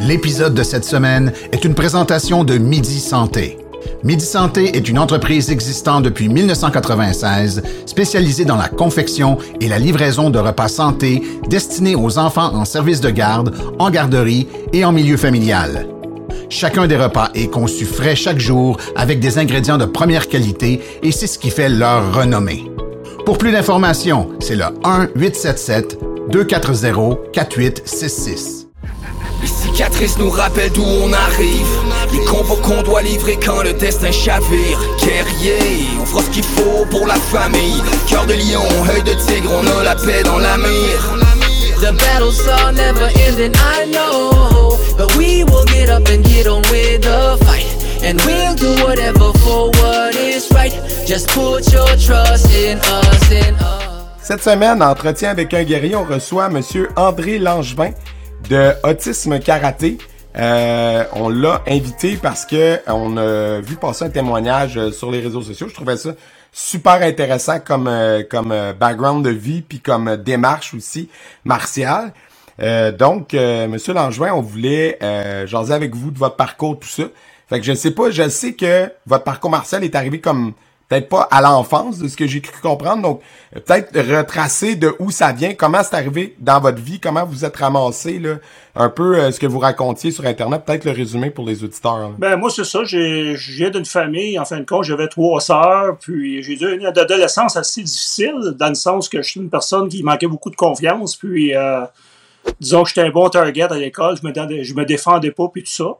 L'épisode de cette semaine est une présentation de Midi Santé. Midi Santé est une entreprise existante depuis 1996 spécialisée dans la confection et la livraison de repas santé destinés aux enfants en service de garde, en garderie et en milieu familial. Chacun des repas est conçu frais chaque jour avec des ingrédients de première qualité et c'est ce qui fait leur renommée. Pour plus d'informations, c'est le 1-877-240-4866. Cicatrices nous rappellent d'où on arrive. Les combos qu'on doit livrer quand le destin chavire. Guerrier, on fera ce qu'il faut pour la famille. Cœur de lion, œil de tigre, on a la paix dans la mire The battles are never ending, I know. But we will get up and get on with the fight. And we'll do whatever for what is right. Just put your trust in us, in us. Cette semaine, entretien avec un guerrier, on reçoit Monsieur André Langevin de Autisme Karaté. Euh, on l'a invité parce que on a vu passer un témoignage euh, sur les réseaux sociaux. Je trouvais ça super intéressant comme euh, comme background de vie puis comme démarche aussi martiale. donc, Monsieur Langevin, on voulait jaser avec vous de votre parcours, tout ça. Fait que je sais pas, je sais que votre parcours martial est arrivé comme peut-être pas à l'enfance de ce que j'ai cru comprendre. Donc, peut-être retracer de où ça vient, comment c'est arrivé dans votre vie, comment vous êtes ramassé, là, un peu euh, ce que vous racontiez sur Internet, peut-être le résumé pour les auditeurs. Ben, moi, c'est ça. Je viens d'une famille, en fin de compte, j'avais trois sœurs, puis j'ai eu une adolescence assez difficile, dans le sens que je suis une personne qui manquait beaucoup de confiance, puis euh, disons que j'étais un bon target à l'école, je me, je me défendais pas, puis tout ça.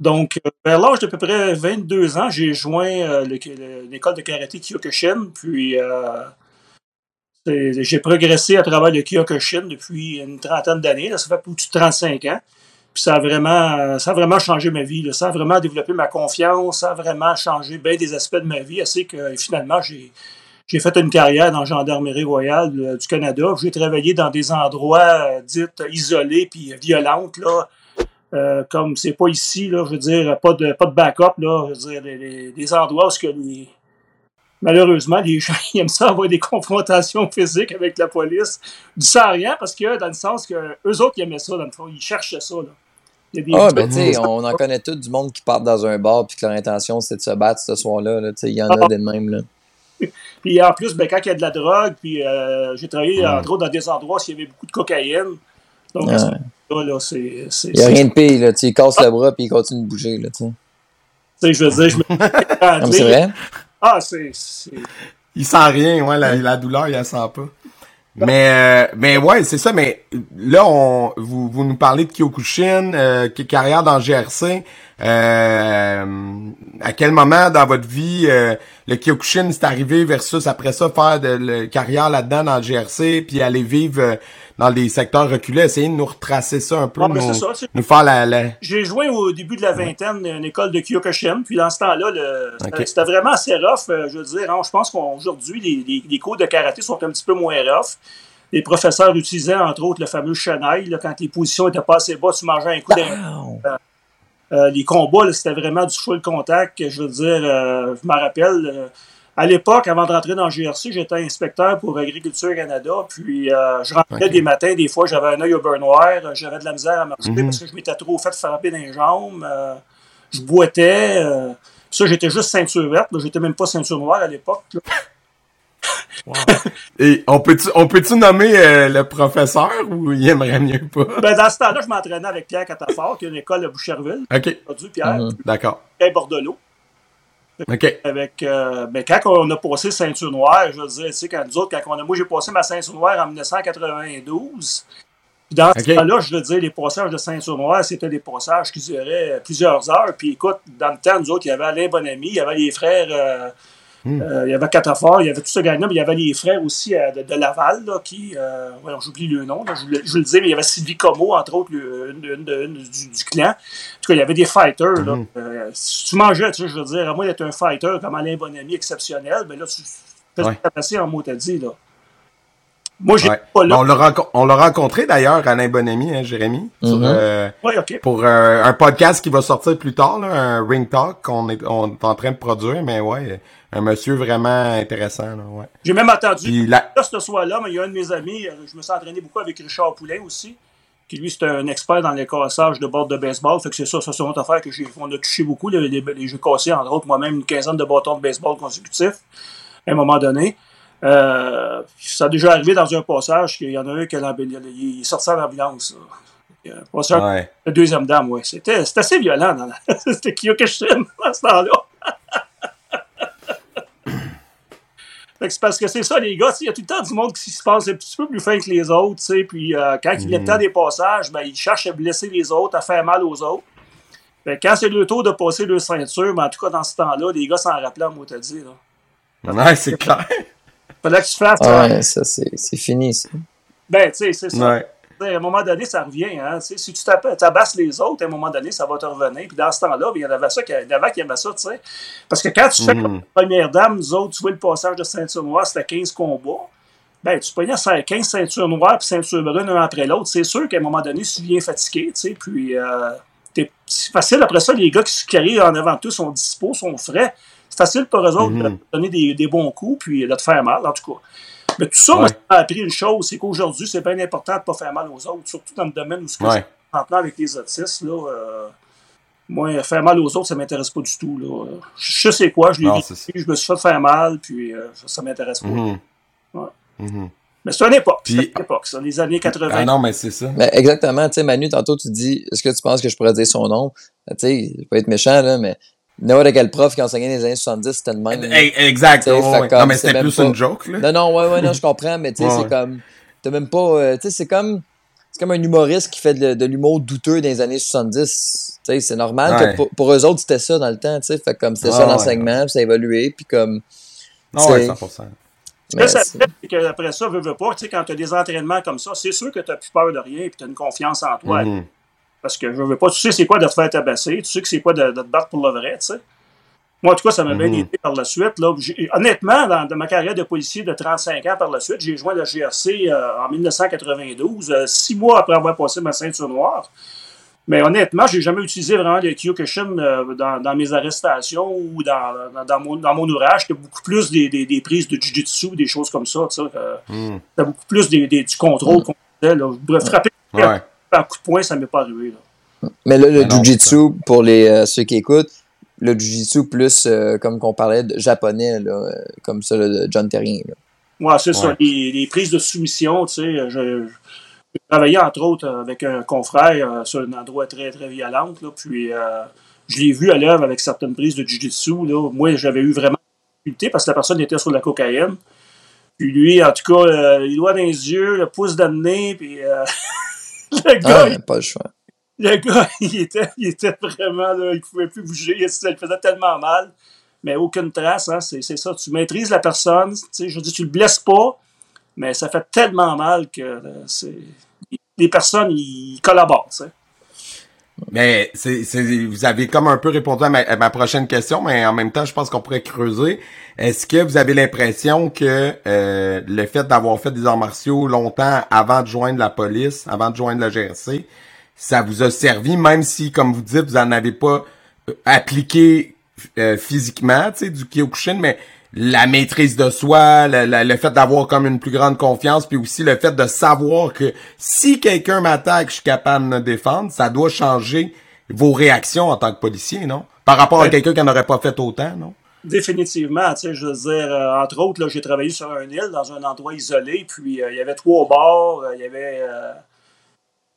Donc, euh, vers l'âge d'à peu près 22 ans, j'ai joint euh, l'école de karaté Kyokushin, puis euh, j'ai progressé à travers le Kyokushin depuis une trentaine d'années, ça fait plus de 35 ans. Puis ça a vraiment, ça a vraiment changé ma vie, ça a vraiment développé ma confiance, ça a vraiment changé bien des aspects de ma vie, assez que finalement, j'ai fait une carrière dans la Gendarmerie royale du Canada. J'ai travaillé dans des endroits dits isolés puis violents, là, euh, comme c'est pas ici, là, je veux dire, pas de, pas de backup, là, je veux dire, des, endroits où que malheureusement, les gens aiment ça avoir des confrontations physiques avec la police. Du sans rien, parce que dans le sens que eux autres, ils aimaient ça, dans le fond, ils cherchaient ça, là. Ah, ben, tu sais, on en connaît tous du monde qui part dans un bar puis que leur intention, c'est de se battre ce soir-là. Là, il y en a ah. des mêmes, là. puis en plus, ben, quand il y a de la drogue, puis euh, j'ai travaillé, entre autres, dans des endroits où il y avait beaucoup de cocaïne. Donc, là, c'est. Il n'y a rien de pire, là. Tu casses le bras puis il continue de bouger, là, tu sais. je veux dire, je me. c'est vrai? Ah, c'est. Il sent rien, ouais, la, la douleur, il la sent pas. Mais euh, mais ouais, c'est ça. Mais là, on, vous, vous nous parlez de Kyokushin, euh, carrière dans GRC. Euh, à quel moment dans votre vie euh, le Kyokushin est arrivé versus après ça faire de la carrière là-dedans dans le GRC, puis aller vivre euh, dans des secteurs reculés, essayer de nous retracer ça un peu, ah, ben, nous, ça, nous, faire la... la... J'ai joint au début de la vingtaine une école de Kyokushin, puis dans ce temps-là, c'était vraiment assez rough, je veux dire. Hein. je pense qu'aujourd'hui, les, les, cours de karaté sont un petit peu moins rough les professeurs utilisaient entre autres le fameux. Là, quand les positions étaient pas assez bas, tu mangeais un coup d'un. Euh, les combats, c'était vraiment du full contact. Je veux dire, euh, je me rappelle, euh, à l'époque, avant de rentrer dans le GRC, j'étais inspecteur pour Agriculture Canada. Puis je rentrais des matins, des fois, j'avais un œil au beurre noir, j'avais de la misère à marcher mhm. parce que je m'étais trop fait frapper dans les jambes. je boitais. ça, j'étais juste ceinture verte. J'étais même pas ceinture noire à l'époque. Et on peut-tu on peut nommer euh, le professeur ou il aimerait mieux pas? Ben, dans ce temps-là, je m'entraînais avec Pierre Catafort, qui est une école à Boucherville. OK. Pierre. Mhm. D'accord. Pierre Bordelot. OK. Avec, euh, ben, quand on a passé ceinture noire, je veux dire, tu sais, quand nous autres, quand on a, moi, j'ai passé ma ceinture noire en 1992. Puis dans ce temps-là, je veux dire, les passages de ceinture noire, c'était des passages qui duraient plusieurs heures. Puis écoute, dans le temps, nous autres, il y avait Alain Bonamy, il y avait les frères. Euh, Hmm. Euh, il y avait Catafort, il y avait tout ce gang-là, mais il y avait les frères aussi euh, de, Laval, là, qui, euh, j'oublie le nom, je, je, le dis, mais il y avait Sylvie Como, entre autres, une, du, clan. En tout cas, il y avait des fighters. Là. Hmm. si tu mangeais, tu sais, je veux dire, à moins d'être un fighter comme Alain Bonamy exceptionnel, ben là, tu fais ouais. passer en mot t'as dit, là. Moi, j'ai pas là. On l'a rencontré d'ailleurs, Alain Bonamy, hein, Jérémy, mm-hmm. pour un podcast qui va sortir plus tard, là, un Ring Talk qu'on est, on est en train de produire, mais ouais, un monsieur vraiment intéressant. ouais. J'ai même entendu, là, ce soir-là, mais il y a un de mes amis, euh, je me suis entraîné beaucoup avec Richard Poulain aussi. qui lui, c'est un expert dans les cassages de bords de baseball. Fait que c'est ça, ça c'est une autre affaire que j'ai. On a touché beaucoup, les, les, les jeux cassés, entre autres, moi-même, une quinzaine de bâtons de baseball consécutifs à un moment donné. Euh, ça a déjà arrivé dans un passage qu'il y en a un qui est sorti en ambulance. Passage Ouais. la deuxième dame, oui. C'était assez violent. dans la- C'était Kyokushin à ce temps-là. C'est parce que c'est ça, les gars. Il y a tout le temps du monde qui se passe un petit peu plus fin que les autres. tu sais, Puis euh, quand il est le temps des passages, ben, ils cherchent à blesser les autres, à faire mal aux autres. Fait quand c'est le tour de passer le ceinture, ben, en tout cas, dans ce temps-là, les gars s'en rappelaient, moi, t'as dit. Là. Ouais, c'est clair. Fallait que tu fasses. Ah ouais, ça, c'est c'est fini, ça. Ben, tu sais, c'est ça. Ouais. Sais, À un moment donné, ça revient. Hein? Si tu tabasses les autres, à un moment donné, ça va te revenir. Puis dans ce temps-là, ben, il y en avait ça qui, il y en avait qui aimaient ça. tu sais. Parce que quand tu fais Mhm. comme première dame, nous autres, tu vois le passage de ceinture noire, c'était 15 combats. Ben, tu prenais 15 ceintures noires puis ceinture brune un après l'autre. C'est sûr qu'à un moment donné, tu viens fatigué. tu sais, Puis euh, t'es- c'est facile. Après ça, les gars qui, qui arrivent en avant de tout sont dispo, sont frais. C'est facile pour eux autres de Mhm. te donner des, des bons coups puis de te faire mal, en tout cas. Mais tout ça, moi, Ouais. ça m'a appris une chose, c'est qu'aujourd'hui, c'est bien important de ne pas faire mal aux autres, surtout dans le domaine où ce que Ouais. je maintenant avec les autistes, là, euh, moi, faire mal aux autres, ça m'intéresse pas du tout. Là. Je sais quoi, je l'ai vécu, je me suis fait faire mal, puis euh, ça, ça m'intéresse pas. Mhm. Ouais. Mhm. Mais c'est une époque, Puis- une époque, ça, les années 80. Ah non, mais c'est ça. Mais exactement, tu sais, Manu, tantôt, tu dis, est-ce que tu penses que je pourrais dire son nom? Tu sais, je vais pas être méchant, là, mais n'importe quel prof qui enseignait dans les années 70, c'était le même. Eh, Exact. Sais, ouais, comme, Non, mais c'est c'était même plus pas- une joke, là. Non, non, ouais, ouais, non, je comprends, mais tu sais, Ouais, c'est ouais. comme, t'as même pas, euh, tu sais, c'est comme, c'est comme un humoriste qui fait de, de l'humour douteux dans les années 70. Tu sais, c'est normal Ouais. que pour, pour eux autres, c'était ça dans le temps, tu sais, fait comme c'était Ouais, ça l'enseignement, puis ça a évolué, puis comme, Non, ouais, c'est- 100%. Ce mais que ça c'est- fait, c'est qu'après ça, veux, veux pas, tu sais, quand tu as des entraînements comme ça, c'est sûr que tu n'as plus peur de rien et tu as une confiance en toi. Mhm. Parce que je veux pas, tu sais c'est quoi de te faire tabasser, tu sais que c'est quoi de, de te battre pour le vrai, tu sais. Moi, en tout cas, ça m'a bien Mhm. aidé par la suite. Là. Honnêtement, dans, dans ma carrière de policier de 35 ans par la suite, j'ai joint la GRC euh, en 1992, euh, six mois après avoir passé ma ceinture noire. Mais honnêtement, j'ai jamais utilisé vraiment le Kyokushin euh, dans, dans mes arrestations ou dans, mon, dans mon ouvrage. C'était beaucoup plus des, des, des prises de jujitsu, des choses comme ça. Mhm. C'était beaucoup plus des, du contrôle qu'on faisait. Là. Frapper Ouais. Un coup de poing, ça m'est pas arrivé. Là. Mais là, le Mais non, jujitsu, pour les, euh, ceux qui écoutent, le jujitsu plus, euh, comme qu'on parlait, de japonais, là, euh, comme ça, là, de John Terrien, là. Ouais, c'est ça. Les, les prises de soumission, tu sais, je, j'ai travaillé entre autres avec un confrère euh, sur un endroit très, très violent. Là, puis euh, je l'ai vu à l'œuvre avec certaines prises de Jiu-Jitsu. là. Moi, j'avais eu vraiment des difficultés parce que la personne était sur la cocaïne. Puis lui, en tout cas, euh, les doigts dans les yeux, le pouce dans le nez, puis euh, le gars, Ah, il- pas le choix. le gars, il était, il était vraiment, là, il pouvait plus bouger, ça le faisait tellement mal. Mais aucune trace, hein, c'est c'est ça. Tu maîtrises la personne, tu sais, je veux dire, tu le blesses pas, mais ça fait tellement mal que euh, c'est. Les personnes, ils collaborent, tu sais. Mais c'est, vous avez comme un peu répondu à ma, à ma prochaine question, mais en même temps, je pense qu'on pourrait creuser. Est-ce que vous avez l'impression que euh, le fait d'avoir fait des arts martiaux longtemps avant de joindre la police, avant de joindre la GRC, ça vous a servi, même si, comme vous dites, vous en avez pas euh, appliqué euh, physiquement, tu sais, du Kyokushin, mais la maîtrise de soi, le, le- le fait d'avoir comme une plus grande confiance, puis aussi le fait de savoir que si quelqu'un m'attaque, je suis capable de me défendre, ça doit changer vos réactions en tant que policier, non? Par rapport à Ouais. quelqu'un qui n'aurait pas fait autant, non? Définitivement, tu sais, je veux dire, euh, entre autres, là, j'ai travaillé sur un île, dans un endroit isolé, puis euh, il y avait trois bars, euh, il y avait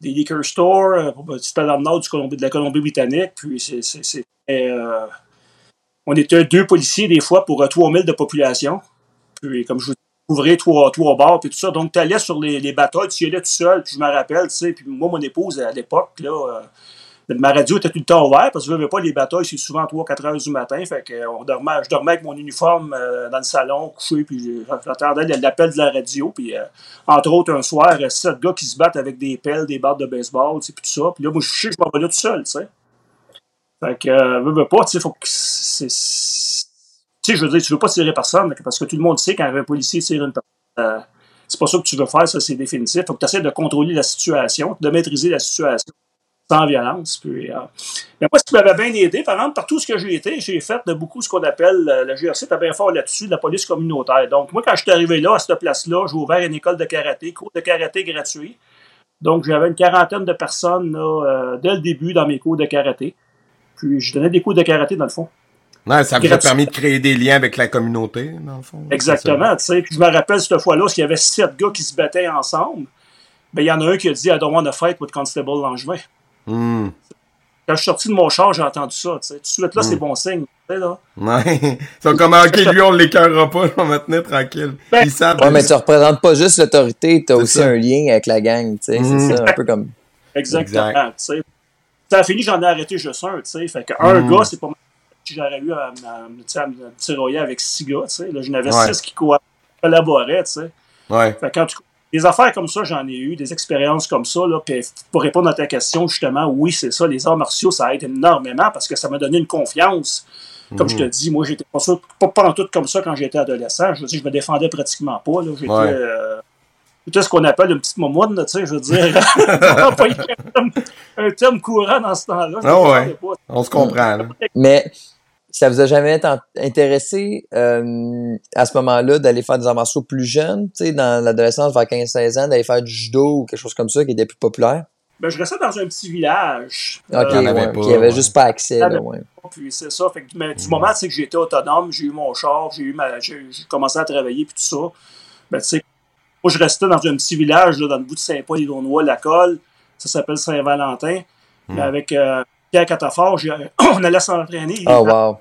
des liquor stores, c'était dans le nord du Colombie- de la Colombie-Britannique, puis c'est, c'est, c'est- euh, on était deux policiers des fois pour euh, 3000 de population, puis comme je vous dis, ouvrir trois, trois bars, puis tout ça, donc tu allais sur les, les bateaux, tu y allais tout seul, puis je me rappelle, tu sais, puis moi, mon épouse, à l'époque, là, euh, ma radio était tout le temps ouverte parce que je veux pas les batailles, c'est souvent 3-4 heures du matin. Fait que on dormait, je dormais avec mon uniforme euh, dans le salon, couché, puis j'attendais l'appel de la radio. Puis euh, entre autres, un soir, euh, sept gars qui se battent avec des pelles, des barres de baseball, tu sais, puis tout ça. Puis là, moi, je que je m'en vais là tout seul, tu sais. Fait que, euh, veux, veux pas, tu sais, faut que Tu sais, je veux dire, tu veux pas tirer personne, parce que tout le monde sait quand un policier tire une personne. euh, c'est pas ça que tu veux faire, ça c'est définitif. Faut que tu essaies de contrôler la situation, de maîtriser la situation sans violence. Euh, mais moi, ce qui m'avait bien aidé, par exemple, partout ce que j'ai été, j'ai fait de beaucoup ce qu'on appelle, euh, le GRC était bien fort là-dessus, la police communautaire. Donc, moi, quand je suis arrivé là, à cette place-là, j'ai ouvert une école de karaté, cours de karaté gratuit. Donc, j'avais une quarantaine de personnes là, dès le début dans mes cours de karaté. Puis, je donnais des cours de karaté, dans le fond. Ouais, ça vous a permis de créer des liens avec la communauté, dans le fond. Exactement, tu sais. Puis, je me rappelle cette fois-là, parce qu'il y avait sept gars qui se battaient ensemble. Ben, il y en a un qui a dit I don't want to fight with Constable Langevin. Hmm. Quand je suis sorti de mon char, j'ai entendu ça, tu sais. Tout de suite, là, c'est bon signe. tu sais, là. Ouais. Ils sont comme, ok, lui, on l'écœurera pas, on va tenir tranquille. Ben, Ils savent. Ouais, mais tu représentes pas juste l'autorité, t'as C'est aussi ça. un lien avec la gang, tu sais, c'est ça, un peu comme... Exactement, Exact. tu sais. Ça a fini, j'en ai arrêté juste un, tu sais. Fait que un Mm. gars, c'est pas mal. Si J'aurais eu à, me tu tirailler avec six gars, tu sais. Là, j'en avais six qui co- collaboraient, tu sais. Ouais. Fait tout cas, des affaires comme ça, j'en ai eu, des expériences comme ça, là. Puis pour répondre à ta question, justement, oui, c'est ça, les arts martiaux, ça aide énormément parce que ça m'a donné une confiance. Comme je te dis, moi, j'étais pas, pas, pas en tout comme ça quand j'étais adolescent. Je veux dire, je me défendais pratiquement pas, là. J'étais. Ouais. euh, J'étais ce qu'on appelle une petite momoune, là, tu sais, je veux dire. Pas un, terme, un terme courant dans ce temps-là. Ah ouais. On se comprend, là. Mais ça vous a jamais intéressé euh, à ce moment-là d'aller faire des arts martiaux plus jeunes, tu sais, dans l'adolescence, vers 15-16 ans, d'aller faire du judo ou quelque chose comme ça qui était plus populaire? Ben, je restais dans un petit village. Ok, Euh, ouais, pas, y avait ouais. juste pas accès, là, ben, ouais. Puis c'est ça. Fait que, mais du moment tu sais, que j'étais autonome, j'ai eu mon char, j'ai eu ma. J'ai j'ai commencé à travailler puis tout ça. Ben tu sais, moi je restais dans un petit village là, dans le bout de Saint-Paul, Illinois, la colle. Ça s'appelle Saint-Valentin. Hmm. Avec euh, Pierre Catafort, on allait s'entraîner. Oh wow,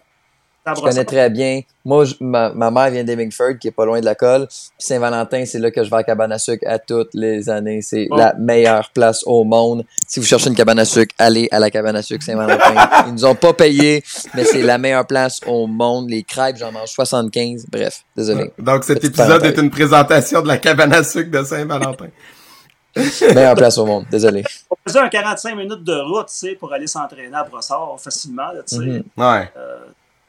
je connais très bien. Moi, je- ma, ma mère vient d'Hemingford, qui est pas loin de la colle. Puis Saint-Valentin, c'est là que je vais à cabane à sucre à toutes les années. C'est Bon. la meilleure place au monde. Si vous cherchez une cabane à sucre, allez à la cabane à sucre Saint-Valentin. Ils nous ont pas payé, mais c'est la meilleure place au monde. Les crêpes, j'en mange 75. Bref, désolé. Donc, cet Petite épisode parenthèse. est une présentation de la cabane à sucre de Saint-Valentin. meilleure place au monde, désolé. On faisait un 45 minutes de route, tu sais, pour aller s'entraîner à Brossard facilement, tu sais. Mhm. Ouais.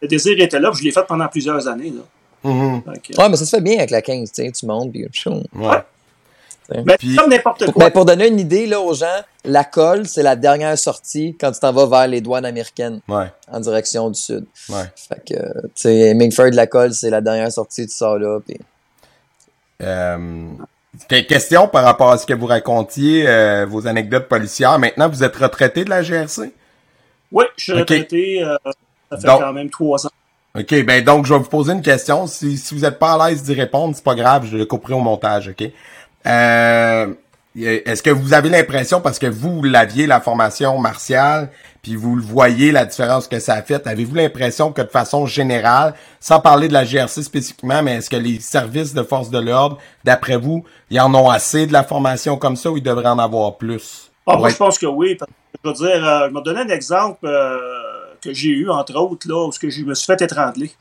Le désir était là, puis je l'ai fait pendant plusieurs années, là. Mhm. Que- Ouais, mais ça se fait bien avec la 15, tu sais, tu montes, puis chou. Ouais. Mais Puis- comme n'importe quoi. pour donner une idée là, aux gens, la colle, c'est la dernière sortie quand tu t'en vas vers les douanes américaines Ouais. en direction du sud. Ouais. Fait que, tu sais, Mingford, la colle, c'est la dernière sortie, tu sors là. Puis... Euh, que- question par rapport à ce que vous racontiez, euh, vos anecdotes policières. Maintenant, vous êtes retraité de la GRC? Oui, je suis retraité, euh, ça fait Donc- quand même trois ans. OK, ben donc je vais vous poser une question. Si, si vous êtes pas à l'aise d'y répondre, c'est pas grave, je le couperai au montage, OK? Euh, est-ce que vous avez l'impression, parce que vous l'aviez la formation martiale, puis vous le voyez la différence que ça a fait, avez-vous l'impression que de façon générale, sans parler de la GRC spécifiquement, mais est-ce que les services de force de l'ordre, d'après vous, ils en ont assez de la formation comme ça ou ils devraient en avoir plus? Ah, moi, je pense que oui. parce que, je veux dire, euh, je te donner un exemple euh, que j'ai eu, entre autres, là, où je me suis fait étrangler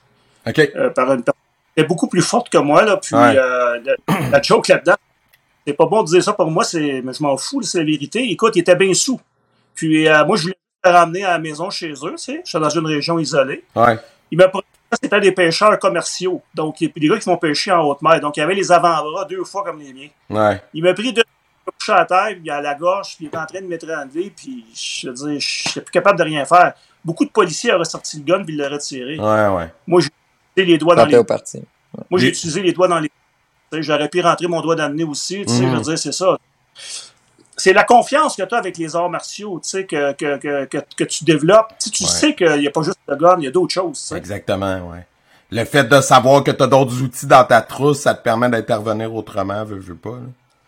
OK. euh, par une personne qui est beaucoup plus forte que moi. Là, puis Ouais. euh, la joke là-dedans, c'est pas bon de dire ça pour moi, c'est, mais je m'en fous, c'est la vérité. Écoute, il était bien sous. Puis euh, moi, je voulais le ramener à la maison chez eux, tu sais. Je suis dans une région isolée. Ouais. Il m'a c'était des pêcheurs commerciaux. Donc, il y a des gars qui vont pêcher en haute mer. Donc, il y avait les avant-bras deux fois comme les miens. Ouais. Il m'a pris deux coups à terre, puis à la gorge, puis il était en train de m'étrangler, puis je veux dire, je n'étais plus capable de rien faire. Beaucoup de policiers auraient sorti le gun puis ils l'auraient tiré. Ouais, ouais. Moi, j'ai utilisé les doigts dans les. au parti. Moi, j'ai utilisé les doigts dans les. J'aurais pu rentrer mon doigt dans le nez aussi. Tu sais, Mhm. je veux dire, c'est ça. C'est la confiance que tu as avec les arts martiaux, tu sais, que, que, que, que, que tu développes. Tu, sais, tu Ouais. sais qu'il n'y a pas juste le gun, il y a d'autres choses. tu sais. Exactement, ouais. Le fait de savoir que tu as d'autres outils dans ta trousse, ça te permet d'intervenir autrement, veux, veux pas. là.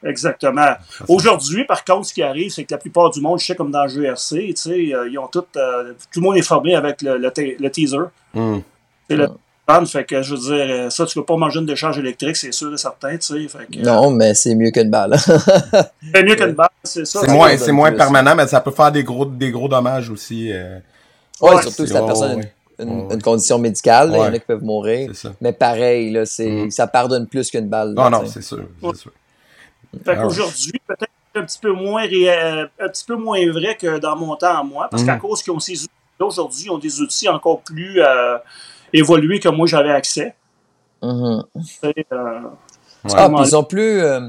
Exactement. Aujourd'hui, par contre, ce qui arrive, c'est que la plupart du monde, je sais, comme dans le GRC, tu sais, euh, ils ont tout, euh, tout le monde est formé avec le, le, te- le teaser. Hmm. C'est le fait que je veux dire, euh, ça, tu peux pas manger une décharge électrique, c'est sûr et certain, tu sais. Fait que, euh, Non, mais c'est mieux qu'une balle. c'est mieux qu'une balle, c'est ça. C'est moins, c'est moins permanent, mais ça peut faire des gros, des gros dommages aussi. euh, Ouais, surtout si la personne a ouais, une, une- ouais. une condition médicale, là, il y en a qui peuvent mourir. Mais pareil, là, c'est, Mhm. ça pardonne plus qu'une balle. Non, là, non, sûr. C'est sûr. Fait Ah qu'aujourd'hui, peut-être un petit peu moins euh, un petit peu moins vrai que dans mon temps à moi, parce qu'à cause qu'ils ont ces outils aujourd'hui, ils ont des outils encore plus euh, évolués que moi j'avais accès. Mhm. Tu sais, euh, Ouais. Ah, puis ils sont plus, euh,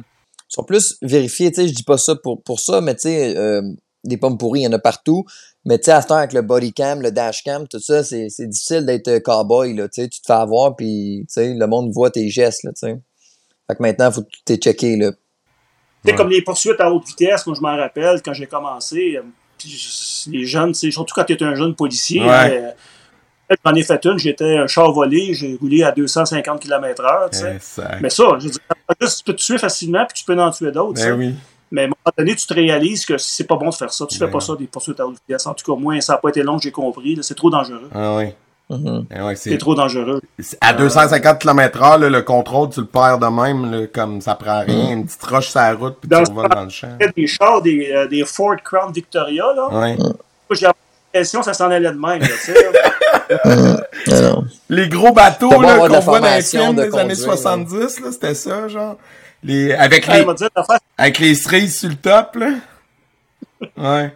sont plus vérifiés, tu sais, je dis pas ça pour, pour ça, mais tu sais, euh, des pommes pourries, il y en a partout. Mais tu sais, à ce temps, avec le body cam, le dash cam, tout ça, c'est, c'est difficile d'être euh, cowboy, là, tu sais, tu te fais avoir, puis tu sais, le monde voit tes gestes, là, tu sais. Fait que maintenant, faut que tu t'es checké, là. Sais, comme les poursuites à haute vitesse, moi je m'en rappelle quand j'ai commencé. les jeunes, surtout quand tu es un jeune policier. Ouais. euh, J'en ai fait une, j'étais un char volé, j'ai roulé à 250 km/h. Mais ça, je veux dire, tu peux te tuer facilement, puis tu peux en tuer d'autres. Ben oui. Mais à un moment donné, tu te réalises que c'est pas bon de faire ça. Tu Ben fais pas non. ça des poursuites à haute vitesse. En tout cas, moi, ça n'a pas été long, j'ai compris. C'est trop dangereux. Ah oui. Mhm. Eh ouais, C'est trop dangereux. à 250 km/h, le contrôle, tu le perds de même, là, comme ça prend rien. Une petite roche sur la route, puis Dans tu revoles dans le champ. Des chars, des, euh, des Ford Crown Victoria, là. Ouais. Moi, j'ai l'impression que ça s'en allait de même. là, là. Non. Les gros bateaux qu'on voit dans les films de des années conduire, 70, là, c'était ça, genre. Les, avec, les, avec les cerises sur le top, là. Ouais.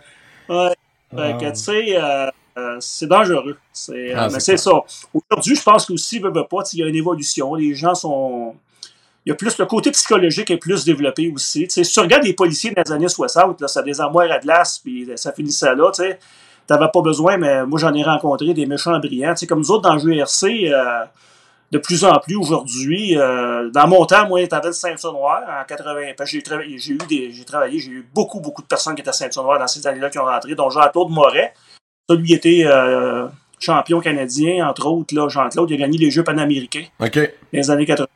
ouais. Fait Ah. que, tu sais, euh, euh, c'est dangereux. C'est, euh, Ah, mais c'est ça. Aujourd'hui, je pense qu'aussi, veut, veut pas, tu sais, il y a une évolution. Les gens sont. Il y a plus le côté psychologique est plus développé aussi. Tu sais, si tu regardes les policiers des années 60, là, ça a des armoires à glace, puis ça finissait là, tu sais. T'avais pas besoin, mais moi j'en ai rencontré des méchants brillants. Tu sais, comme nous autres dans le GRC, euh, de plus en plus aujourd'hui, euh, dans mon temps, moi, le ceinture noire en 80. parce que J'ai travaillé, j'ai eu des, j'ai travaillé, j'ai eu beaucoup, beaucoup de personnes qui étaient ceinture noire dans ces années-là qui ont rentré, dont Jean-Claude Moret. Ça, lui était euh, champion canadien, entre autres. Là, Jean-Claude, il a gagné les Jeux panaméricains OK. dans les années 80.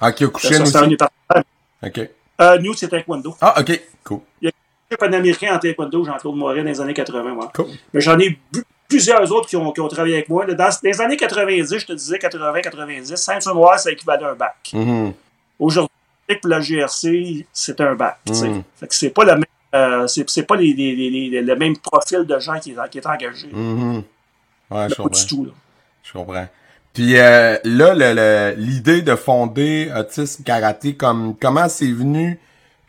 Ah, qui a Ça, couché ça, c'était un aussi. OK. Euh, Newt, c'est taekwondo. Ah, OK. Cool. Jeux panaméricains en taekwondo, Jean-Claude Moret, dans les années 80. moi. Cool. Mais j'en ai bu- plusieurs autres qui ont, qui ont travaillé avec moi. Dans, dans les années 90, je te disais 80-90, ceinture noire, ça équivalait à un bac. Mhm. Aujourd'hui, pour la GRC, c'est un bac. Mm. Fait que c'est pas le même. Euh, c'est c'est pas les, les- les- les- le même profil de gens qui est, qui est engagé. Mhm. Ouais, je Pas du tout. Là. Je comprends. Puis euh, là, le- le- l'idée de fonder Autisme Karaté, comme comment c'est venu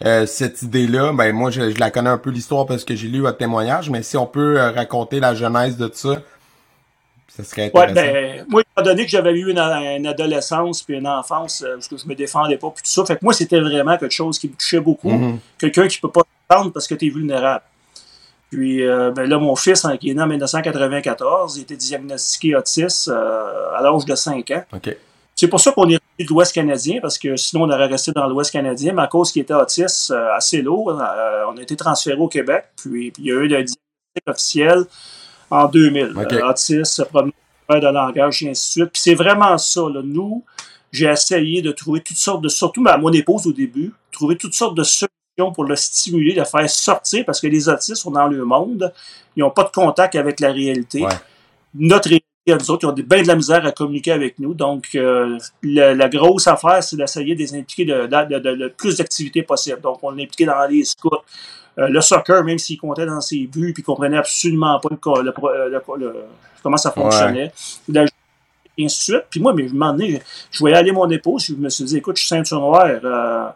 euh, cette idée-là? Ben moi, je, je la connais un peu l'histoire parce que j'ai lu votre témoignage, mais si on peut euh, raconter la genèse de ça, ça serait Ouais, ben, moi, étant donné que j'avais eu une, une adolescence puis une enfance, euh, parce que je me défendais pas, puis tout ça, fait que moi, c'était vraiment quelque chose qui me touchait beaucoup. Mhm. Quelqu'un qui peut pas te défendre parce que tu es vulnérable. Puis euh, ben là, mon fils, hein, qui est né en 1994, il était diagnostiqué autiste euh, à l'âge de 5 ans. C'est pour ça qu'on est revenu de l'Ouest canadien, parce que sinon on aurait resté dans l'Ouest canadien, mais à cause qu'il était autiste euh, assez lourd, on a été transféré au Québec, puis, puis il y a eu le diagnostic officiel en 2000. Ok. Euh, autiste, problème de langage, et ainsi de suite. Puis c'est vraiment ça. Là. Nous, j'ai essayé de trouver toutes sortes de, surtout ma, mon épouse au début, trouver toutes sortes de solutions pour le stimuler, le faire sortir, parce que les autistes sont dans le monde, ils n'ont pas de contact avec la réalité Ouais. notre réalité à nous autres, ils ont des- bien de la misère à communiquer avec nous. Donc, euh, la, la grosse affaire, c'est d'essayer de les impliquer de, de, de- de- le plus d'activités possible. Donc, on l'a impliqué dans les scouts. Euh, le soccer, même s'il comptait dans ses buts, puis qu'il comprenait absolument pas le, le euh, le- comment ça fonctionnait. La- et ainsi de suite. Puis moi, mais, je m'en ai, je voyais aller mon épouse, je me suis dit, écoute, je suis ceinture noire, euh,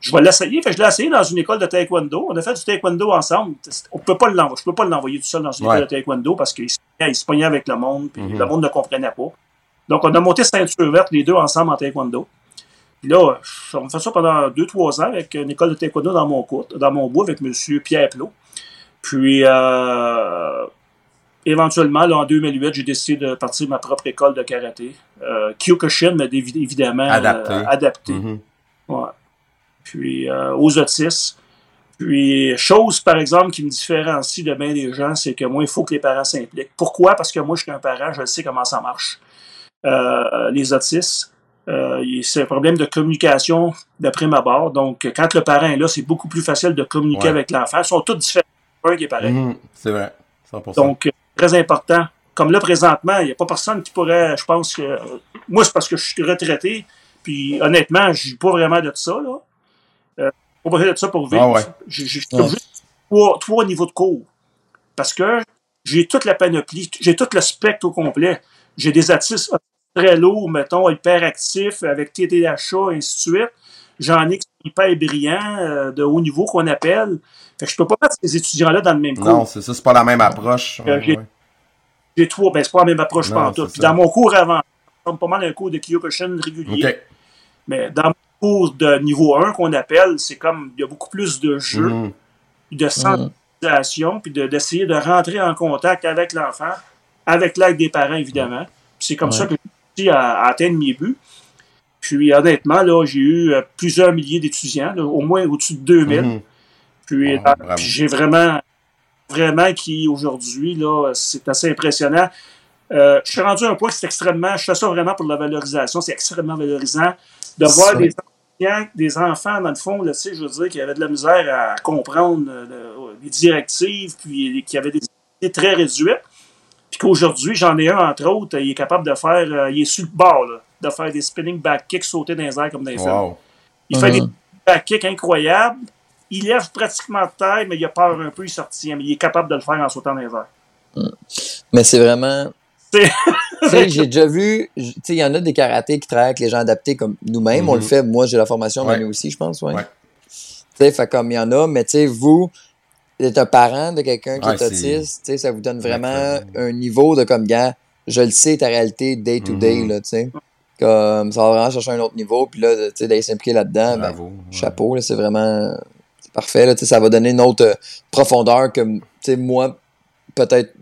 je vais l'essayer. Fait que je l'ai essayé dans une école de taekwondo. On a fait du taekwondo ensemble. On peut pas l'envoyer. Je peux pas l'envoyer tout seul dans une Ouais. école de taekwondo parce qu'il se pognait- il avec le monde, puis Mhm. le monde ne comprenait pas. Donc, on a monté ceinture verte, les deux ensemble en taekwondo. Puis là, on fait ça pendant deux, trois ans avec une école de taekwondo dans mon cours, dans mon bois avec M. Pierre Plot. Puis, euh, éventuellement, là, en 2008, j'ai décidé de partir de ma propre école de karaté. Euh, Kyokushin, mais évi- évidemment Adapté. euh, adapté. Mhm. Ouais. Puis euh, aux autistes. Puis, chose, par exemple, qui me différencie de bien des gens, c'est que moi, il faut que les parents s'impliquent. Pourquoi? Parce que moi, je suis un parent, je sais comment ça marche. Euh, les autistes, euh, c'est un problème de communication de prime abord. Donc, quand le parent est là, c'est beaucoup plus facile de communiquer Ouais. avec l'enfant. Ils sont tous différents. Un qui est pareil. Mhm. C'est vrai. 100%. Donc, euh, très important. Comme là, présentement, il n'y a pas personne qui pourrait, je pense que. Moi, c'est parce que je suis retraité, puis honnêtement, je n'ai pas vraiment de ça, là. Euh, pas besoin de ça pour vivre. Ah ouais. J'ai juste trois, trois niveaux de cours. Parce que j'ai toute la panoplie, j'ai tout le spectre au complet. J'ai des artistes très lourds, mettons, hyperactifs, avec TDAH, et ainsi de suite. J'en ai qui sont hyper brillants, euh, de haut niveau qu'on appelle. Fait que je peux pas mettre ces étudiants-là dans le même cours. non, c'est ça, c'est pas la même approche. Euh, j'ai- ouais. Trois, ben c'est pas la même approche Non, Puis ça. dans mon cours avant, ressemble pas mal un cours de Kyokushin régulier. Mais dans mon cours de niveau 1 qu'on appelle, c'est comme il y a beaucoup plus de jeux, Mhm. de sensibilisation, puis de- d'essayer de, rentrer en contact avec l'enfant, avec l'aide des parents évidemment. Puis c'est comme Ouais. ça que à, à atteindre mes buts. Puis honnêtement, là, j'ai eu euh, plusieurs milliers d'étudiants, au moins au-dessus de 2000. Mhm. Puis, Ah, euh, puis j'ai vraiment, vraiment qui aujourd'hui, là, c'est assez impressionnant. Euh, je suis rendu à un point que c'est extrêmement, je fais ça vraiment pour la valorisation, c'est extrêmement valorisant de voir des enseignants, des enfants, dans le fond, là, tu sais, je veux dire, qui avaient de la misère à comprendre euh, le- les directives, puis qui avaient des idées très réduites. Puis qu'aujourd'hui, j'en ai un, entre autres, il est capable de faire, euh, il est sur le bord, là, de faire des spinning back kicks, sauter dans les airs comme dans les films. Wow. Il fait des back kicks incroyables. Il lève pratiquement de taille, mais il a peur un peu, il sortit, mais il est capable de le faire en sautant dans les airs. Mais c'est vraiment. C'est- Tu sais, j'ai déjà vu, j- tu sais, il y en a des karatés qui travaillent avec les gens adaptés comme nous-mêmes, on le Mhm. fait. Moi, j'ai la formation, Ouais. Manu aussi, je pense, ouais. Ouais. Tu sais, fait comme il y en a, mais tu sais, vous, êtes un parent de quelqu'un qui Ouais, est autiste, ça vous donne vraiment un niveau de comme, gars, je le sais, ta réalité day to day, Mhm. là, tu sais. Comme, ça va vraiment chercher un autre niveau, puis là, tu sais, d'aller s'impliquer là-dedans, ben. Ouais. chapeau, là, c'est vraiment parfait. Là, tu sais, ça va donner une autre euh, profondeur que tu sais, moi, peut-être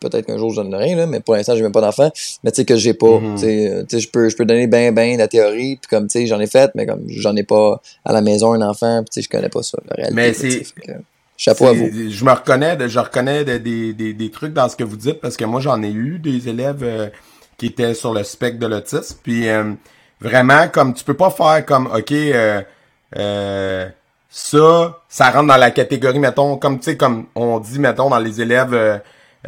peut-être qu'un jour je donnerai, là, mais pour l'instant, j'ai même pas d'enfant. Mais tu sais que j'ai pas. Mhm. Euh, tu sais, je peux, je peux donner bien, bien la théorie, puis comme tu sais, j'en ai fait, mais comme j'en ai pas à la maison un enfant, puis tu sais, je connais pas ça, la réalité. Mais c'est- Chapeau à vous. Je me reconnais, je reconnais de- des, des, des trucs dans ce que vous dites parce que moi j'en ai eu des élèves euh, qui étaient sur le spectre de l'autisme. Puis euh, vraiment, comme tu peux pas faire comme ok, euh, euh, ça, ça rentre dans la catégorie, mettons, comme tu sais, comme on dit, mettons, dans les élèves euh,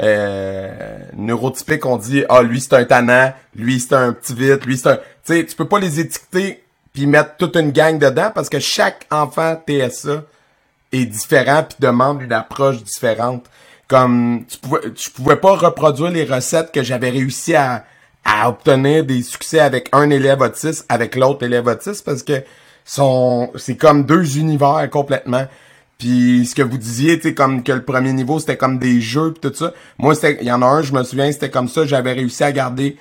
euh, neurotypiques, on dit ah lui c'est un tannant, lui c'est un petit vite, lui c'est un. Tu sais, tu peux pas les étiqueter puis mettre toute une gang dedans parce que chaque enfant TSA est différent puis demande une approche différente. Comme tu pouvais, je pouvais pas reproduire les recettes que j'avais réussi à, à obtenir des succès avec un élève autiste avec l'autre élève autiste parce que sont c'est comme deux univers complètement. Puis ce que vous disiez, tu comme que le premier niveau c'était comme des jeux pis tout ça. Moi il y en a un, je me souviens, c'était comme ça. J'avais réussi à garder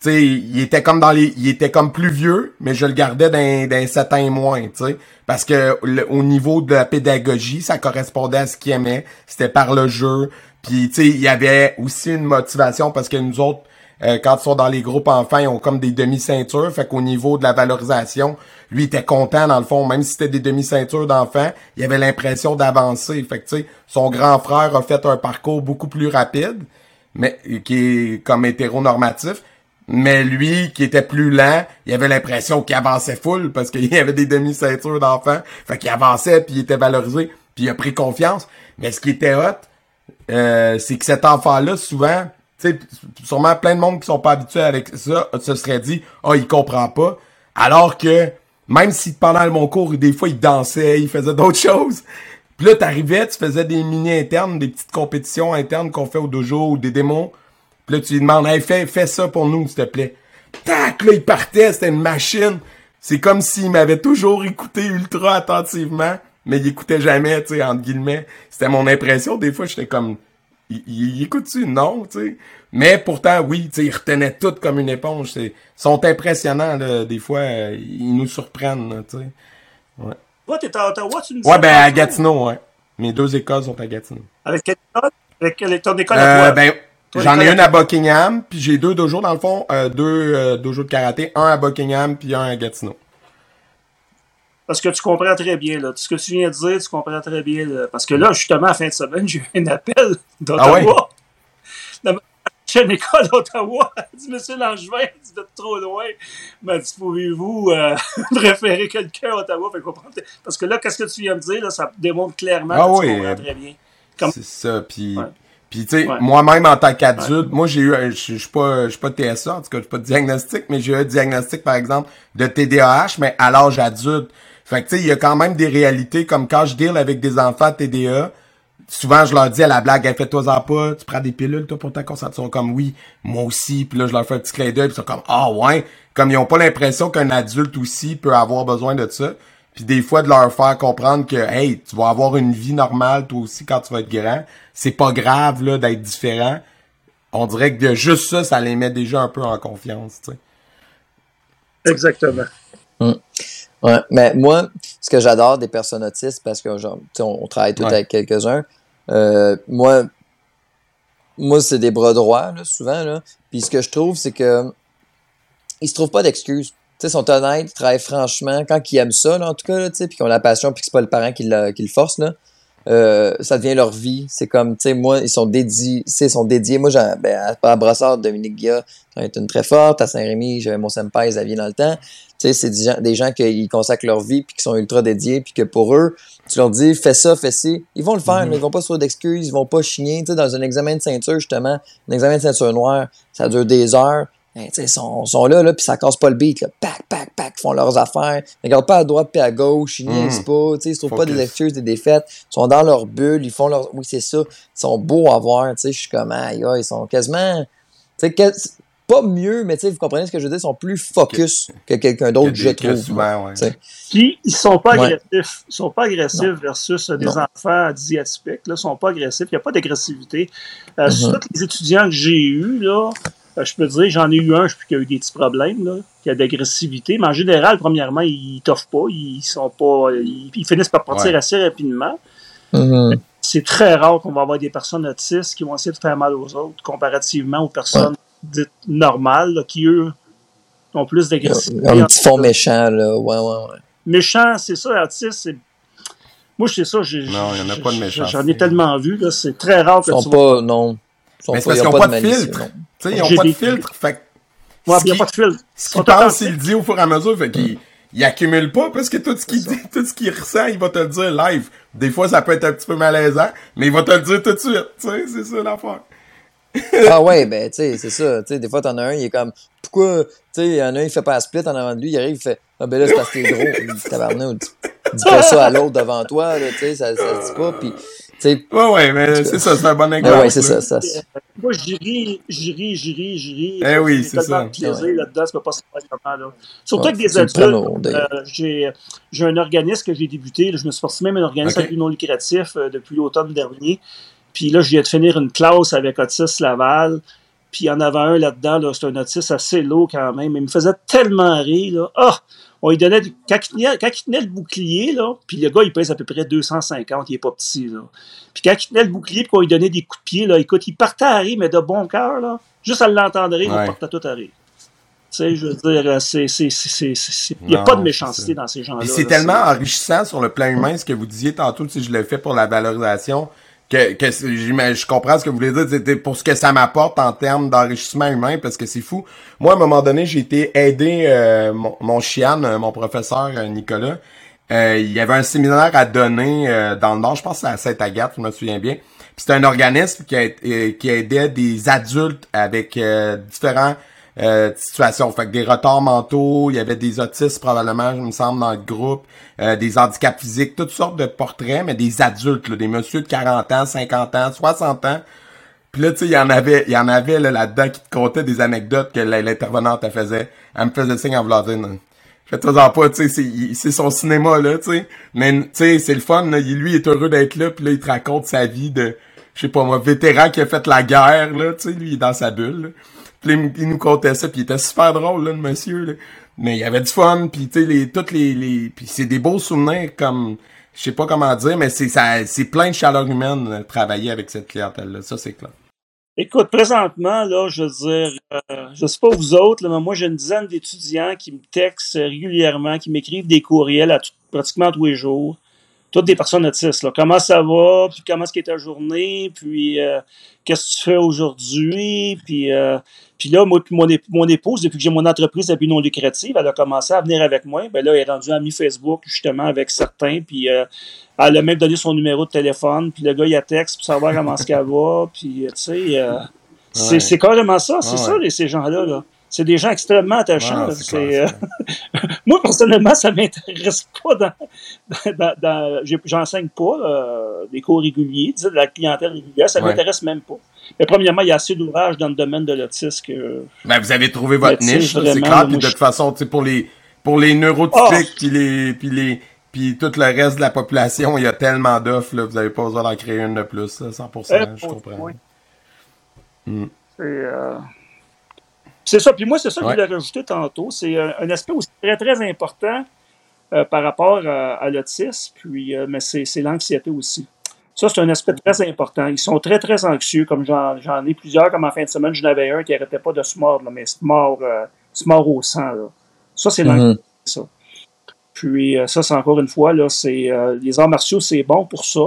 tu sais, il était comme dans les, il était comme plus vieux, mais je le gardais d'un d'un certain moins, tu sais, parce que au niveau de la pédagogie, ça correspondait à ce qu'il aimait, c'était par le jeu, puis tu sais, il y avait aussi une motivation parce que nous autres, euh, quand ils sont dans les groupes enfants, ils ont comme des demi-ceintures, fait qu'au niveau de la valorisation, lui était content dans le fond, même si c'était des demi-ceintures d'enfants, il avait l'impression d'avancer, fait que tu sais, son grand frère a fait un parcours beaucoup plus rapide, mais qui est comme hétéronormatif. Mais lui, qui était plus lent, il avait l'impression qu'il avançait full parce qu'il y avait des demi-ceintures d'enfants. Fait qu'il avançait, puis il était valorisé, puis il a pris confiance. Mais ce qui était hot, euh, c'est que cet enfant-là, souvent, tu sais, sûrement plein de monde qui sont pas habitués avec ça, se serait dit, oh, il comprend pas. Alors que, même si pendant mon cours, des fois, il dansait, il faisait d'autres choses. Puis là, t'arrivais, tu faisais des mini internes, des petites compétitions internes qu'on fait au dojo ou des démos. Puis là, tu lui demandes, hey, fais, fais ça pour nous, s'il te plaît. Tac, là, il partait, c'était une machine. C'est comme s'il m'avait toujours écouté ultra attentivement, mais il écoutait jamais, tu sais, entre guillemets. C'était mon impression. Des fois, j'étais comme, il, il, il écoute-tu? Non, tu sais. Mais pourtant, oui, tu sais, ils retenaient tout comme une éponge. Ils sont impressionnants, là. Des fois, euh, ils nous surprennent, tu sais. Toi, t'es à Ottawa, tu me dis? Ouais, ben, à Gatineau, ouais. Mes deux écoles sont à Gatineau. Avec quelle école? Avec ton école à Euh, toi? ben, Toi, j'en ai une à Buckingham, puis j'ai deux dojos dans le fond, euh, deux euh, dojos de karaté, un à Buckingham puis un à Gatineau. Parce que tu comprends très bien, là. Tout ce que tu viens de dire, tu comprends très bien, là. Parce que là, justement, à fin de semaine, j'ai eu un appel d'Ottawa. Ah ouais? La prochaine école d'Ottawa. Elle dit, Monsieur Langevin, vous êtes trop loin. M'a dit, pouvez-vous euh, préférer quelqu'un à Ottawa? Fait qu'on Parce que là, qu'est-ce que tu viens de dire, là, ça démontre clairement Ah que oui, tu comprends très bien. Comme- C'est ça, puis Ouais. Puis tu sais, Ouais. moi-même en tant qu'adulte, moi j'ai eu, un- je suis pas, je suis pas TSA, en tout cas, je suis pas de diagnostic, mais j'ai eu un diagnostic par exemple de TDAH, mais à l'âge adulte. Fait que tu sais, il y a quand même des réalités comme quand je deal avec des enfants TDA, souvent je leur dis à la blague, hey, fais-toi-en pas, tu prends des pilules toi pour ta concentration, comme oui, moi aussi, puis là je leur fais un petit clin d'œil, puis ils sont comme ah ouais, comme ils ont pas l'impression qu'un adulte aussi peut avoir besoin de ça. Puis des fois de leur faire comprendre que hey, tu vas avoir une vie normale toi aussi quand tu vas être grand, c'est pas grave là d'être différent. On dirait que juste ça, ça les met déjà un peu en confiance, tu sais. Exactement. Ouais, mais moi, ce que j'adore des personnes autistes, parce que genre, tu sais, on, on travaille Ouais. avec quelques-uns, euh, moi, moi c'est des bras droits, là, souvent. Là. Puis ce que je trouve, c'est que ils se trouvent pas d'excuses. Sais, sont honnêtes, ils travaillent franchement, quand ils aiment ça, là, en tout cas, puis qu'ils ont la passion, puis que c'est pas le parent qui le, qui le force, là, euh, ça devient leur vie. C'est comme, tu sais, moi, ils sont dédiés, ils sont dédiés. Moi, j'ai, ben, à, Brassard, Dominique Guilla, j'en été une très forte. À Saint-Rémy, j'avais mon senpai Xavier dans le temps. Tu sais, c'est des gens, des gens qui consacrent leur vie, puis qui sont ultra dédiés, puis que pour eux, tu leur dis, fais ça, fais ci. Ils vont le faire, mais ils vont pas se d'excuses, ils vont pas chigner. Tu sais, dans un examen de ceinture, justement, un examen de ceinture noire, ça dure des heures. Ben, ils sont, sont là, là puis ça casse pas le beat. Là. Pac, pac, pac, ils font leurs affaires. Ils regardent pas à droite puis à gauche, ils niaisent Mm. pas. Ils se trouvent pas des excuses, des défaites. Ils sont dans leur bulle, ils font leur... Oui, c'est ça. Ils sont beaux à voir. Je suis comme, aïe, aïe, ils sont quasiment... quel- Pas mieux, mais vous comprenez ce que je veux dire? Ils sont plus focus que quelqu'un Que d'autre, je que trouve. souvent, ouais. Puis, ils sont pas Ouais. agressifs. Ils sont pas agressifs versus euh, des Non. enfants diatypiques. Là, ils sont pas agressifs. Il n'y a pas d'agressivité. Euh, Mhm. Sur tous les étudiants que j'ai eus, là, je peux te dire, j'en ai eu un, je sais qui a eu des petits problèmes, là, qui a d'agressivité. Mais en général, premièrement, ils t'offrent pas. Ils sont pas. Ils, ils finissent par partir Ouais. assez rapidement. Mhm. C'est très rare qu'on va avoir des personnes autistes qui vont essayer de faire mal aux autres, comparativement aux personnes dites normales, là, qui, eux, ont plus d'agressivité. Un petit fond méchant, là. Ouais, ouais, ouais. méchant, c'est ça, autiste, c'est. Moi, je sais ça, j'ai. Non, il y en a pas de méchants. J'en ai tellement vu, là, c'est très rare que Ils sont tu vois. pas, non. Mais c'est parce ils qu'ils ont ont pas pas de filtre. non. Tu sais, ils ont J'ai pas de filtre. Fait Ouais, il n'y a pas de fil. ce qu'il pense, il le dit au fur et à mesure. Fait qu'il il accumule pas parce que tout ce qu'il dit, tout ce qu'il ressent, il va te le dire live. Des fois, ça peut être un petit peu malaisant, mais il va te le dire tout de suite. Tu sais, c'est ça l'affaire. Ah ouais, ben, tu sais, c'est ça. Tu sais, des fois, t'en as un, il est comme, pourquoi, tu sais, il y en a un, il fait pas un split en avant de lui, il arrive, il fait, ah ben là, c'est parce que t'es gros. Il dit, tabarnak, dis dis pas ça à l'autre devant toi, là, tu sais, ça, ça se dit pas, puis, sais, Ouais, ouais, mais c'est ça, c'est un bon exemple. ben ouais, c'est là. ça, ça. Moi, j'y ris, j'y ris, j'y ris, j'y ris. Eh oui, J'ai c'est tellement ça. de plaisir Ouais. là-dedans, ça peut pas se faire comment, là. Surtout Ouais, avec des adultes. euh, j'ai, j'ai un organisme que j'ai débuté, là, je me suis sorti même un organisme à but non lucratif euh, depuis l'automne dernier. Puis là, je viens de finir une classe avec Otis Laval. Puis il y en avait un là-dedans, là, c'est un autiste assez lourd quand même. Il me faisait tellement rire. Là. Ah! On lui donnait du- quand, il tenait, quand il tenait le bouclier, là, puis le gars, il pèse à peu près 250, il est pas petit. Là. Puis quand il tenait le bouclier, puis qu'on lui donnait des coups de pied, là, écoute, il partait à rire, mais de bon cœur. Là. Juste à l'entendre rire, Ouais. il partait tout à rire. Tu sais, je veux dire, euh, c'est, c'est, c'est, il n'y a Non, pas de méchanceté dans ces gens-là. C'est tellement enrichissant sur le plan humain, ce que vous disiez tantôt, si je le fais pour la valorisation, que, c'est- je comprends ce que vous voulez dire, c'était pour ce que ça m'apporte en termes d'enrichissement humain, parce que c'est fou. Moi, à un moment donné, j'ai été aidé, euh, mon, mon chian, euh, mon professeur euh, Nicolas, euh, il y avait un séminaire à donner dans le Nord, je pense c'est à Sainte-Agathe, je me souviens bien. C'était un organisme qui, a- qui aidait des adultes avec différents euh, situations. Fait que des retards mentaux, il y avait des autistes probablement, je me semble, dans le groupe, euh, des handicaps physiques, toutes sortes de portraits, mais des adultes, là, des messieurs de 40 ans, 50 ans, 60 ans. Puis là, tu sais, il y en avait, il y en avait là, là-dedans qui te contaient des anecdotes que l'intervenante faisait. Elle me faisait signe en voulant dire. Faites-en pas, tu sais, c'est, il- son cinéma, là, tu sais. Mais, tu sais, c'est le fun, là. Il- Lui, il est heureux d'être là, puis là, il te raconte sa vie de, je sais pas moi, vétéran qui a fait la guerre, là, tu sais, lui, il est dans sa bulle, là. Là, il nous contait ça, puis il était super drôle, là, le monsieur, là. Mais il y avait du fun, puis tu sais, les, toutes les, puis c'est des beaux souvenirs, comme, je sais pas comment dire, mais c'est, plein de chaleur humaine, euh, travailler avec cette clientèle-là, ça, c'est clair. Écoute, présentement, là, je veux dire, euh, je sais pas vous autres, là, mais moi, j'ai une dizaine d'étudiants qui me textent régulièrement, qui m'écrivent des courriels pratiquement tous les jours. Toutes des personnes autistes, là. Comment ça va? Puis comment est-ce qu'est ta journée? Puis euh, qu'est-ce que tu fais aujourd'hui? Puis, euh, puis là, moi, puis mon, mon épouse, depuis que j'ai mon entreprise à but non lucratif, elle a commencé à venir avec moi. Ben là, elle est rendue amie Facebook, justement, avec certains. Puis euh, elle a même donné son numéro de téléphone. Puis le gars, il a texte pour savoir comment est-ce qu'elle va. Puis, tu sais, c'est Ouais. c'est carrément ça. C'est Ouais, ça, les, ces gens-là. Là. C'est des gens extrêmement attachants. Ouais, là. c'est C'est, clair, euh, moi, personnellement, ça m'intéresse pas dans. dans, dans- dans- j'ai- J'enseigne pas euh, des cours réguliers, disons, de la clientèle régulière. Ça Ouais. m'intéresse même pas. Mais premièrement, il y a assez d'ouvrages dans le domaine de l'autisme que. Ben, vous avez trouvé votre niche, là, c'est vraiment, clair. là, Puis de toute façon, pour les, pour les neurotypiques, puis les, puis les, puis tout le reste de la population, il y a tellement d'offres, là, vous avez pas besoin d'en créer une de plus, là, 100%, Euh, je comprends. oui. Mm. C'est euh, c'est ça. Puis moi, c'est ça que Ouais. je voulais rajouter tantôt. C'est euh, un aspect aussi très, très important euh, par rapport à, à l'autisme, puis, euh, mais c'est l'anxiété aussi. Ça, c'est un aspect très important. Ils sont très, très anxieux, comme j'en ai plusieurs, comme en fin de semaine, j'en avais un qui arrêtait pas de se mordre, là, mais se mord, euh, se mord au sang. Là. Ça, c'est Mhm. l'anxiété, ça. Puis euh, ça, c'est encore une fois, là, c'est euh, les arts martiaux, c'est bon pour ça.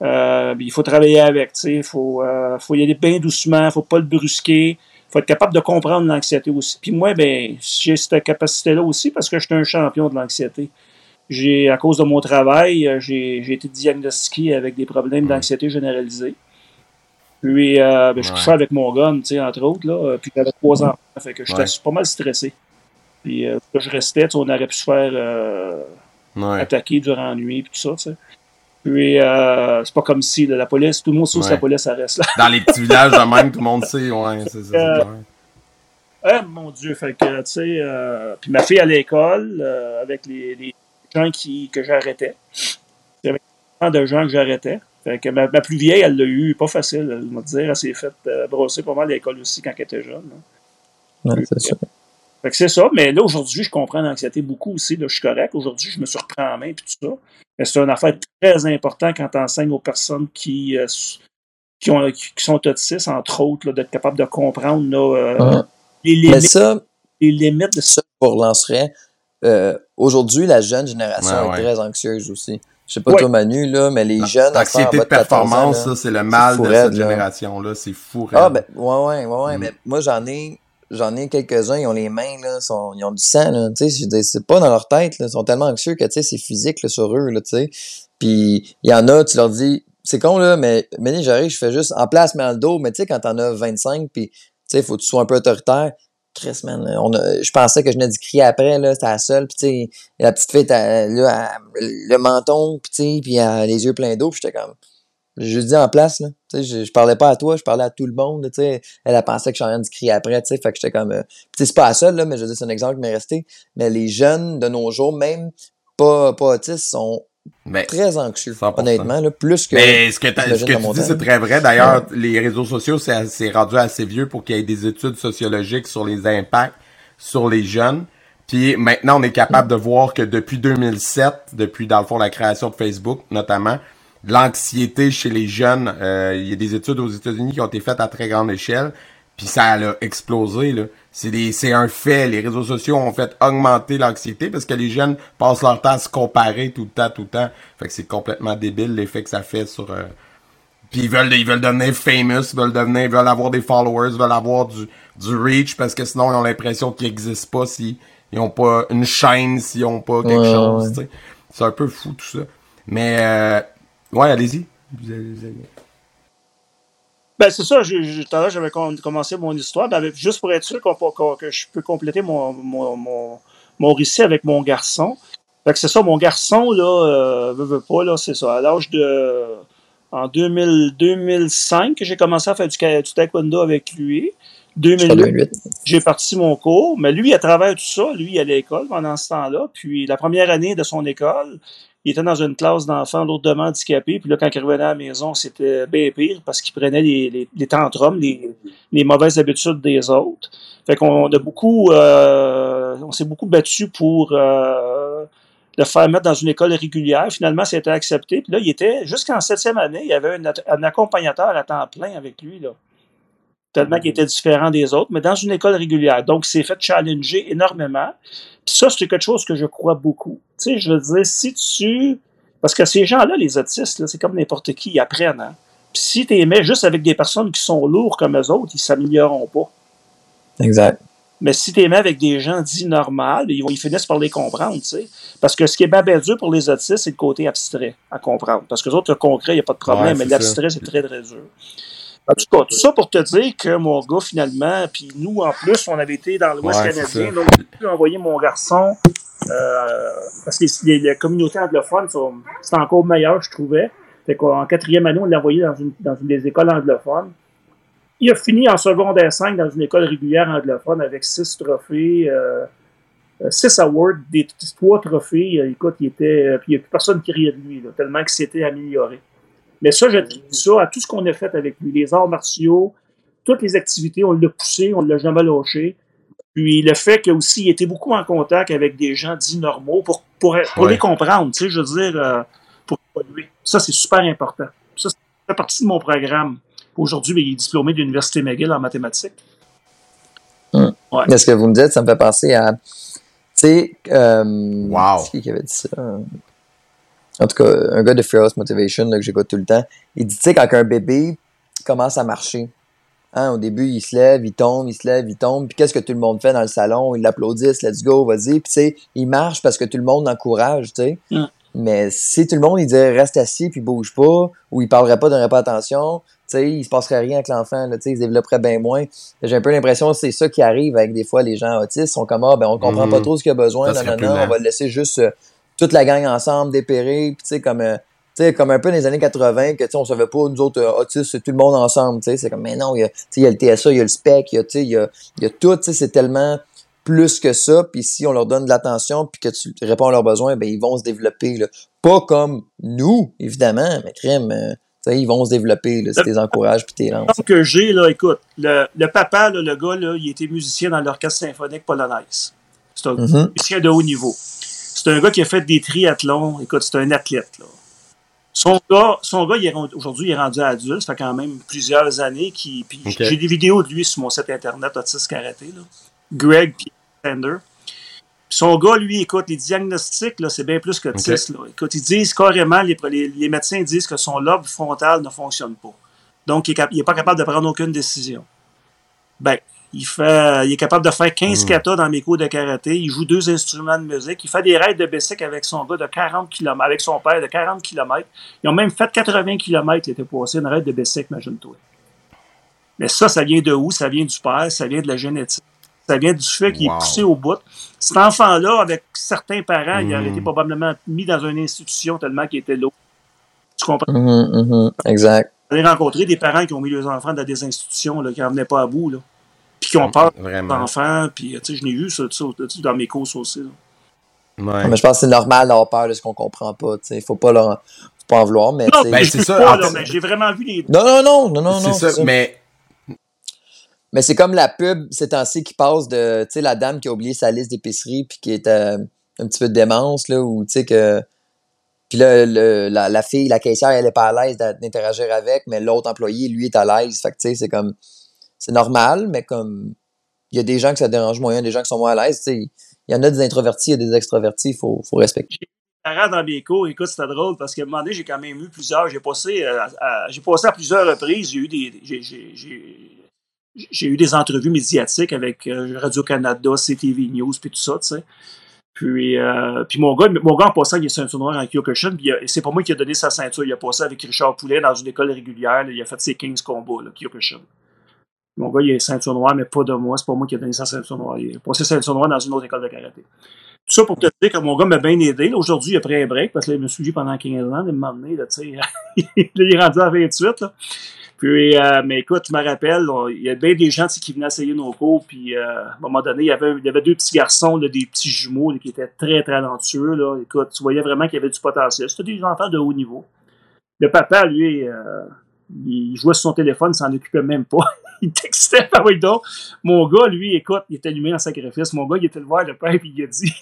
Euh, il faut travailler avec, il faut, euh, faut y aller bien doucement, faut pas le brusquer, faut être capable de comprendre l'anxiété aussi. Puis moi, ben, j'ai cette capacité-là aussi parce que je suis un champion de l'anxiété. J'ai, à cause de mon travail, euh, j'ai été diagnostiqué avec des problèmes d'anxiété généralisée. Puis, euh, ben, je couchais avec mon gun, tu sais, entre autres, là, euh, puis j'avais trois enfants, fait que j'étais Ouais. pas mal stressé. Puis, euh, je restais, on aurait pu se faire euh, Ouais. attaquer durant la nuit, puis tout ça, tu sais. Puis, euh, c'est pas comme si là, la police, tout le monde sait que Ouais. la police, ça reste là. Dans les petits villages de même, tout le monde sait, ouais, c'est ça. c'est Euh. Ah, mon Dieu, fait que, tu sais, euh, puis ma fille à l'école, euh, avec les, les gens qui, que j'arrêtais. Il y avait tant de gens que j'arrêtais. Fait que ma, ma plus vieille, elle l'a eu pas facile, elle m'a dit, elle s'est faite euh, brosser pas mal à l'école aussi quand elle était jeune. hein. Ouais, c'est sûr. Fait que c'est ça, mais là, aujourd'hui, je comprends l'anxiété beaucoup aussi. Là, je suis correct. Aujourd'hui, je me suis repris en main et tout ça. Mais c'est une affaire très importante quand tu enseignes aux personnes qui, euh, qui, ont, qui, qui sont autistes, entre autres, là, d'être capable de comprendre là, euh, Ouais. les, Mais limites, ça, les limites de ça, je vous relancerais. Euh, Aujourd'hui, la jeune génération Ouais, est très anxieuse aussi. Je sais pas Ouais. toi, Manu, là, mais les jeunes. L'anxiété de 14 ans, performance, là, ça, c'est le mal de cette là. génération-là. C'est fou. Ah, ben, ouais, ouais, ouais, ouais. Mm. Mais moi, j'en ai, j'en ai quelques-uns, ils ont les mains, là, ils ont du sang, là. Tu sais, c'est pas dans leur tête, là. Ils sont tellement anxieux que, tu sais, c'est physique, là, sur eux, là, tu sais. Puis, il y en a, tu leur dis, c'est con, là, mais, mais j'arrive, je fais juste en place, mais dans le dos. Mais, tu sais, quand t'en as 25, puis, tu sais, faut que tu sois un peu autoritaire. Chris, man, on a- je pensais que je venais d'y crier après, là, c'était la seule, puis tu sais, la petite fille, là, le menton, puis tu sais, puis les yeux pleins d'eau, puis j'étais comme, juste dit en place, là, tu sais, je, je parlais pas à toi, je parlais à tout le monde, tu sais, elle a pensé que je suis en train de crier après, tu sais, fait que j'étais comme, euh, tu sais, c'est pas la seule, là, mais je c'est un exemple qui m'est resté, mais les jeunes de nos jours, même pas, pas autistes, sont très anxieux, 100%. honnêtement, là, plus que... Mais ce que, ce que tu dis, c'est très vrai. D'ailleurs, les réseaux sociaux, c'est c'est rendu assez vieux pour qu'il y ait des études sociologiques sur les impacts sur les jeunes. Puis maintenant, on est capable de voir que depuis 2007, depuis dans le fond la création de Facebook notamment, l'anxiété chez les jeunes, euh, il y a des études aux États-Unis qui ont été faites à très grande échelle, puis ça a explosé là. C'est des, c'est un fait. Les réseaux sociaux ont fait augmenter l'anxiété parce que les jeunes passent leur temps à se comparer tout le temps, tout le temps. Fait que c'est complètement débile l'effet que ça fait sur. euh, puis ils veulent, ils veulent devenir famous, ils veulent devenir, ils veulent avoir des followers, ils veulent avoir du, du reach parce que sinon ils ont l'impression qu'ils n'existent pas s'ils ils ont pas une chaîne, s'ils ont pas quelque Ouais, chose. ouais. C'est un peu fou tout ça. Mais euh, ouais, allez-y. Ben, c'est ça. je- je- Tout à l'heure, j'avais com- commencé mon histoire. Ben, avec- juste pour être sûr qu'on peut- qu'on- que je peux compléter mon, mon, mon, mon récit avec mon garçon. Fait que c'est ça, mon garçon, là, euh, veut, veut pas, là, c'est ça. À l'âge de. En 2000, 2005, que j'ai commencé à faire du, taekwondo avec lui. Je 2008, parle de huit. j'ai parti mon cours, mais lui, à travers tout ça, lui, il allait à l'école pendant ce temps-là. Puis la première année de son école, il était dans une classe d'enfants lourdement handicapés. Puis là, quand il revenait à la maison, c'était bien pire parce qu'il prenait les, les, les tantrums, les, les mauvaises habitudes des autres. Fait qu'on a beaucoup, euh, on s'est beaucoup battu pour euh, le faire mettre dans une école régulière. Finalement, c'était accepté. Puis là, il était, jusqu'en septième année, il y avait un, un accompagnateur à temps plein avec lui, là. Tellement qu'il était différent des autres, mais dans une école régulière. Donc, il s'est fait challenger énormément. Puis ça, c'est quelque chose que je crois beaucoup. Tu sais, je veux dire, si tu... Parce que ces gens-là, les autistes, là, c'est comme n'importe qui, ils apprennent. Hein? Puis si tu les mets juste avec des personnes qui sont lourds comme eux autres, ils s'amélioreront pas. Exact. Mais si tu les mets avec des gens dits normaux, ils, vont, ils finissent par les comprendre, tu sais. Parce que ce qui est bien, bien dur pour les autistes, c'est le côté abstrait à comprendre. Parce que les autres, le concret, il n'y a pas de problème, Ouais, mais l'abstrait, c'est très, très dur. En tout cas, tout ça pour te dire que mon gars, finalement, puis nous, en plus, on avait été dans l'Ouest Ouais, canadien, donc j'ai pu envoyer mon garçon, euh, parce que les, les communautés anglophones, sont- c'est encore meilleur, je trouvais. Fait qu'en quatrième année, on l'a envoyé dans une, dans une des écoles anglophones. Il a fini en secondaire 5 dans une école régulière anglophone avec six trophées, euh, euh, six awards, des trois trophées. Écoute, il était, puis il n'y a plus personne qui riait de lui, là, tellement qu'il s'était amélioré. Mais ça, je dis ça à tout ce qu'on a fait avec lui, les arts martiaux, toutes les activités, on l'a poussé, on l'a jamais lâché. Puis le fait qu'il aussi il était beaucoup en contact avec des gens dits normaux pour, pour, pour Ouais. les comprendre, tu sais, je veux dire, euh, pour évoluer. Ça, c'est super important. Ça, ça fait partie de mon programme. Aujourd'hui, ben, il est diplômé de l'Université McGill en mathématiques. Mais ce que vous me dites, ça me fait penser à. sais, euh, Wow. c'est qui avait dit ça? En tout cas, un gars de Fearless Motivation là, que j'écoute tout le temps, il dit, tu sais, quand un bébé commence à marcher, hein, au début, il se lève, il tombe, il se lève, il tombe, puis qu'est-ce que tout le monde fait dans le salon? Ils l'applaudissent, let's go, vas-y, puis tu sais, il marche parce que tout le monde l'encourage, tu sais. Mm. Mais si tout le monde, il dirait reste assis puis bouge pas, ou il parlerait pas, donnerait pas attention, tu sais, il se passerait rien avec l'enfant, là, tu sais, il se développerait bien moins. J'ai un peu l'impression que c'est ça qui arrive avec des fois les gens autistes, ils sont comme, ah, ben, on comprend Mhm. pas trop ce qu'il a besoin, non, non, non, on va le laisser juste euh, toute la gang ensemble dépérer, puis tu sais, comme, euh, comme un peu dans les années 80, que, tu sais, on savait pas, nous autres, euh, autistes, c'est tout le monde ensemble, tu sais, c'est comme, mais non, il y a, y le TSA, il y a le SPEC, il y y a, y a tout, tu sais, c'est tellement plus que ça, puis si on leur donne de l'attention, puis que tu réponds à leurs besoins, ben, ils vont se développer, là. Pas comme nous, évidemment, mais crème, euh, ils vont se développer, là, si tu les encourages puis t'es lances. Que j'ai, là, écoute, le, le papa, là, le gars, là, il était musicien dans l'orchestre symphonique polonaise. C'est un Mhm. musicien de haut niveau. C'est un gars qui a fait des triathlons. Écoute, c'est un athlète. Là. Son gars, son gars aujourd'hui, il est rendu adulte. Ça fait quand même plusieurs années. Qui. J'ai des vidéos de lui sur mon site internet, Autisme Karaté. Là. Greg Sander. Son gars, lui, écoute, les diagnostics, c'est bien plus que là. Écoute, ils disent carrément, les, les, les médecins disent que son lobe frontal ne fonctionne pas. Donc, il n'est pas capable de prendre aucune décision. Ben, il, fait, il est capable de faire 15 Mm. katas dans mes cours de karaté. Il joue deux instruments de musique. Il fait des raids de bicycle avec son gars de 40 km, avec son père de 40 km. Ils ont même fait 80 km. Il était passé une raid de bicycle, imagine-toi. Mais ça, ça vient de où? Ça vient du père, ça vient de la génétique. Ça vient du fait qu'il Wow. est poussé au bout. Cet enfant-là, avec certains parents, il aurait été probablement mis dans une institution tellement qu'il était lourd. Tu comprends? Mhm, exact. J'ai rencontré des parents qui ont mis leurs enfants dans des institutions là, qui n'en venaient pas à bout. Là. Puis qui ont peur des Vraiment. enfants. Puis, tu sais, je n'ai vu ça, ça, tu sais, dans mes courses aussi. là. Ouais. Mais je pense que c'est normal d'avoir peur de ce qu'on comprend pas, tu sais. Faut pas leur, faut pas en vouloir, mais Non, Ben, c'est ça, pas, en j'ai vraiment vu les. Non, non, non, non, non, non. c'est ça, mais Mais c'est comme la pub ces temps-ci qui passe de, tu sais, la dame qui a oublié sa liste d'épicerie puis qui est euh, un petit peu de démence, là, ou tu sais que. Puis là, le- la, la fille, la caissière, elle est pas à l'aise d'interagir avec, mais l'autre employé, lui, est à l'aise. Fait que, tu sais, c'est comme. C'est normal, mais comme. Il y a des gens que ça dérange moins, des gens qui sont moins à l'aise. Il y en a des introvertis, il y a des extrovertis, il faut, faut respecter. dans mes cours, écoute, c'était drôle parce qu'à un moment donné, j'ai quand même eu plusieurs. J'ai passé, euh, à, passé à plusieurs reprises. J'ai eu des, j'ai, eu des entrevues médiatiques avec euh, Radio-Canada, CTV News, puis tout ça, tu sais. Puis, euh, puis mon gars, mon gars, en passant, il est ceinture noire en Kyokushin, puis c'est pas moi qui a donné sa ceinture. Il a passé avec Richard Poulet dans une école régulière. il a fait ses 15 combats, là, Kyokushin. Mon gars, il est ceinture noire, mais pas de moi. C'est pas moi qui a donné sa ceinture noire. Il a passé ceinture noire dans une autre école de karaté. Tout ça pour te dire que mon gars m'a bien aidé. Aujourd'hui, il a pris un break parce qu'il m'a suivi pendant 15 ans. Me tu sais, il est rendu à 28. Là. Puis, euh, mais écoute, tu me rappelles, on- il y a bien des gens qui venaient essayer nos cours. Puis, euh, à un moment donné, il y avait, il avait deux petits garçons, des petits jumeaux qui étaient très talentueux. Là. Écoute, tu voyais vraiment qu'il y avait du potentiel. C'était des enfants de haut niveau. Le papa, lui, euh, il jouait sur son téléphone, il s'en occupait même pas. il textait par oui donc. Mon gars, lui, écoute, il était allumé en sacrifice. Mon gars, il était le voir le père et il a dit.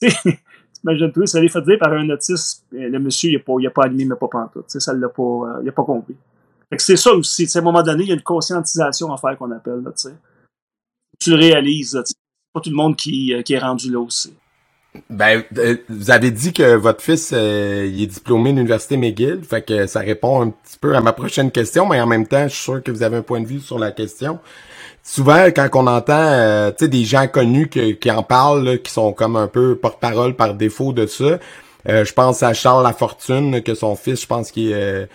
T'imagines-toi, ça l'est fait dire par un autiste. euh, Le monsieur, il n'a pas, pas allumé, mais pas pantoute. Ça l'a pas, euh, il a pas compris. C'est ça aussi. À un moment donné, il y a une conscientisation à faire qu'on appelle. Là, tu le réalises. là, pas tout le monde qui, euh, qui est rendu là aussi. Ben, euh, vous avez dit que votre fils euh, il est diplômé de l'université McGill, fait que ça répond un petit peu à ma prochaine question, mais en même temps, je suis sûr que vous avez un point de vue sur la question. Souvent, quand on entend, euh, des gens connus qui en parlent, là, qui sont comme un peu porte-parole par défaut de ça, euh, je pense à Charles Lafortune, que son fils, je pense qu'il euh,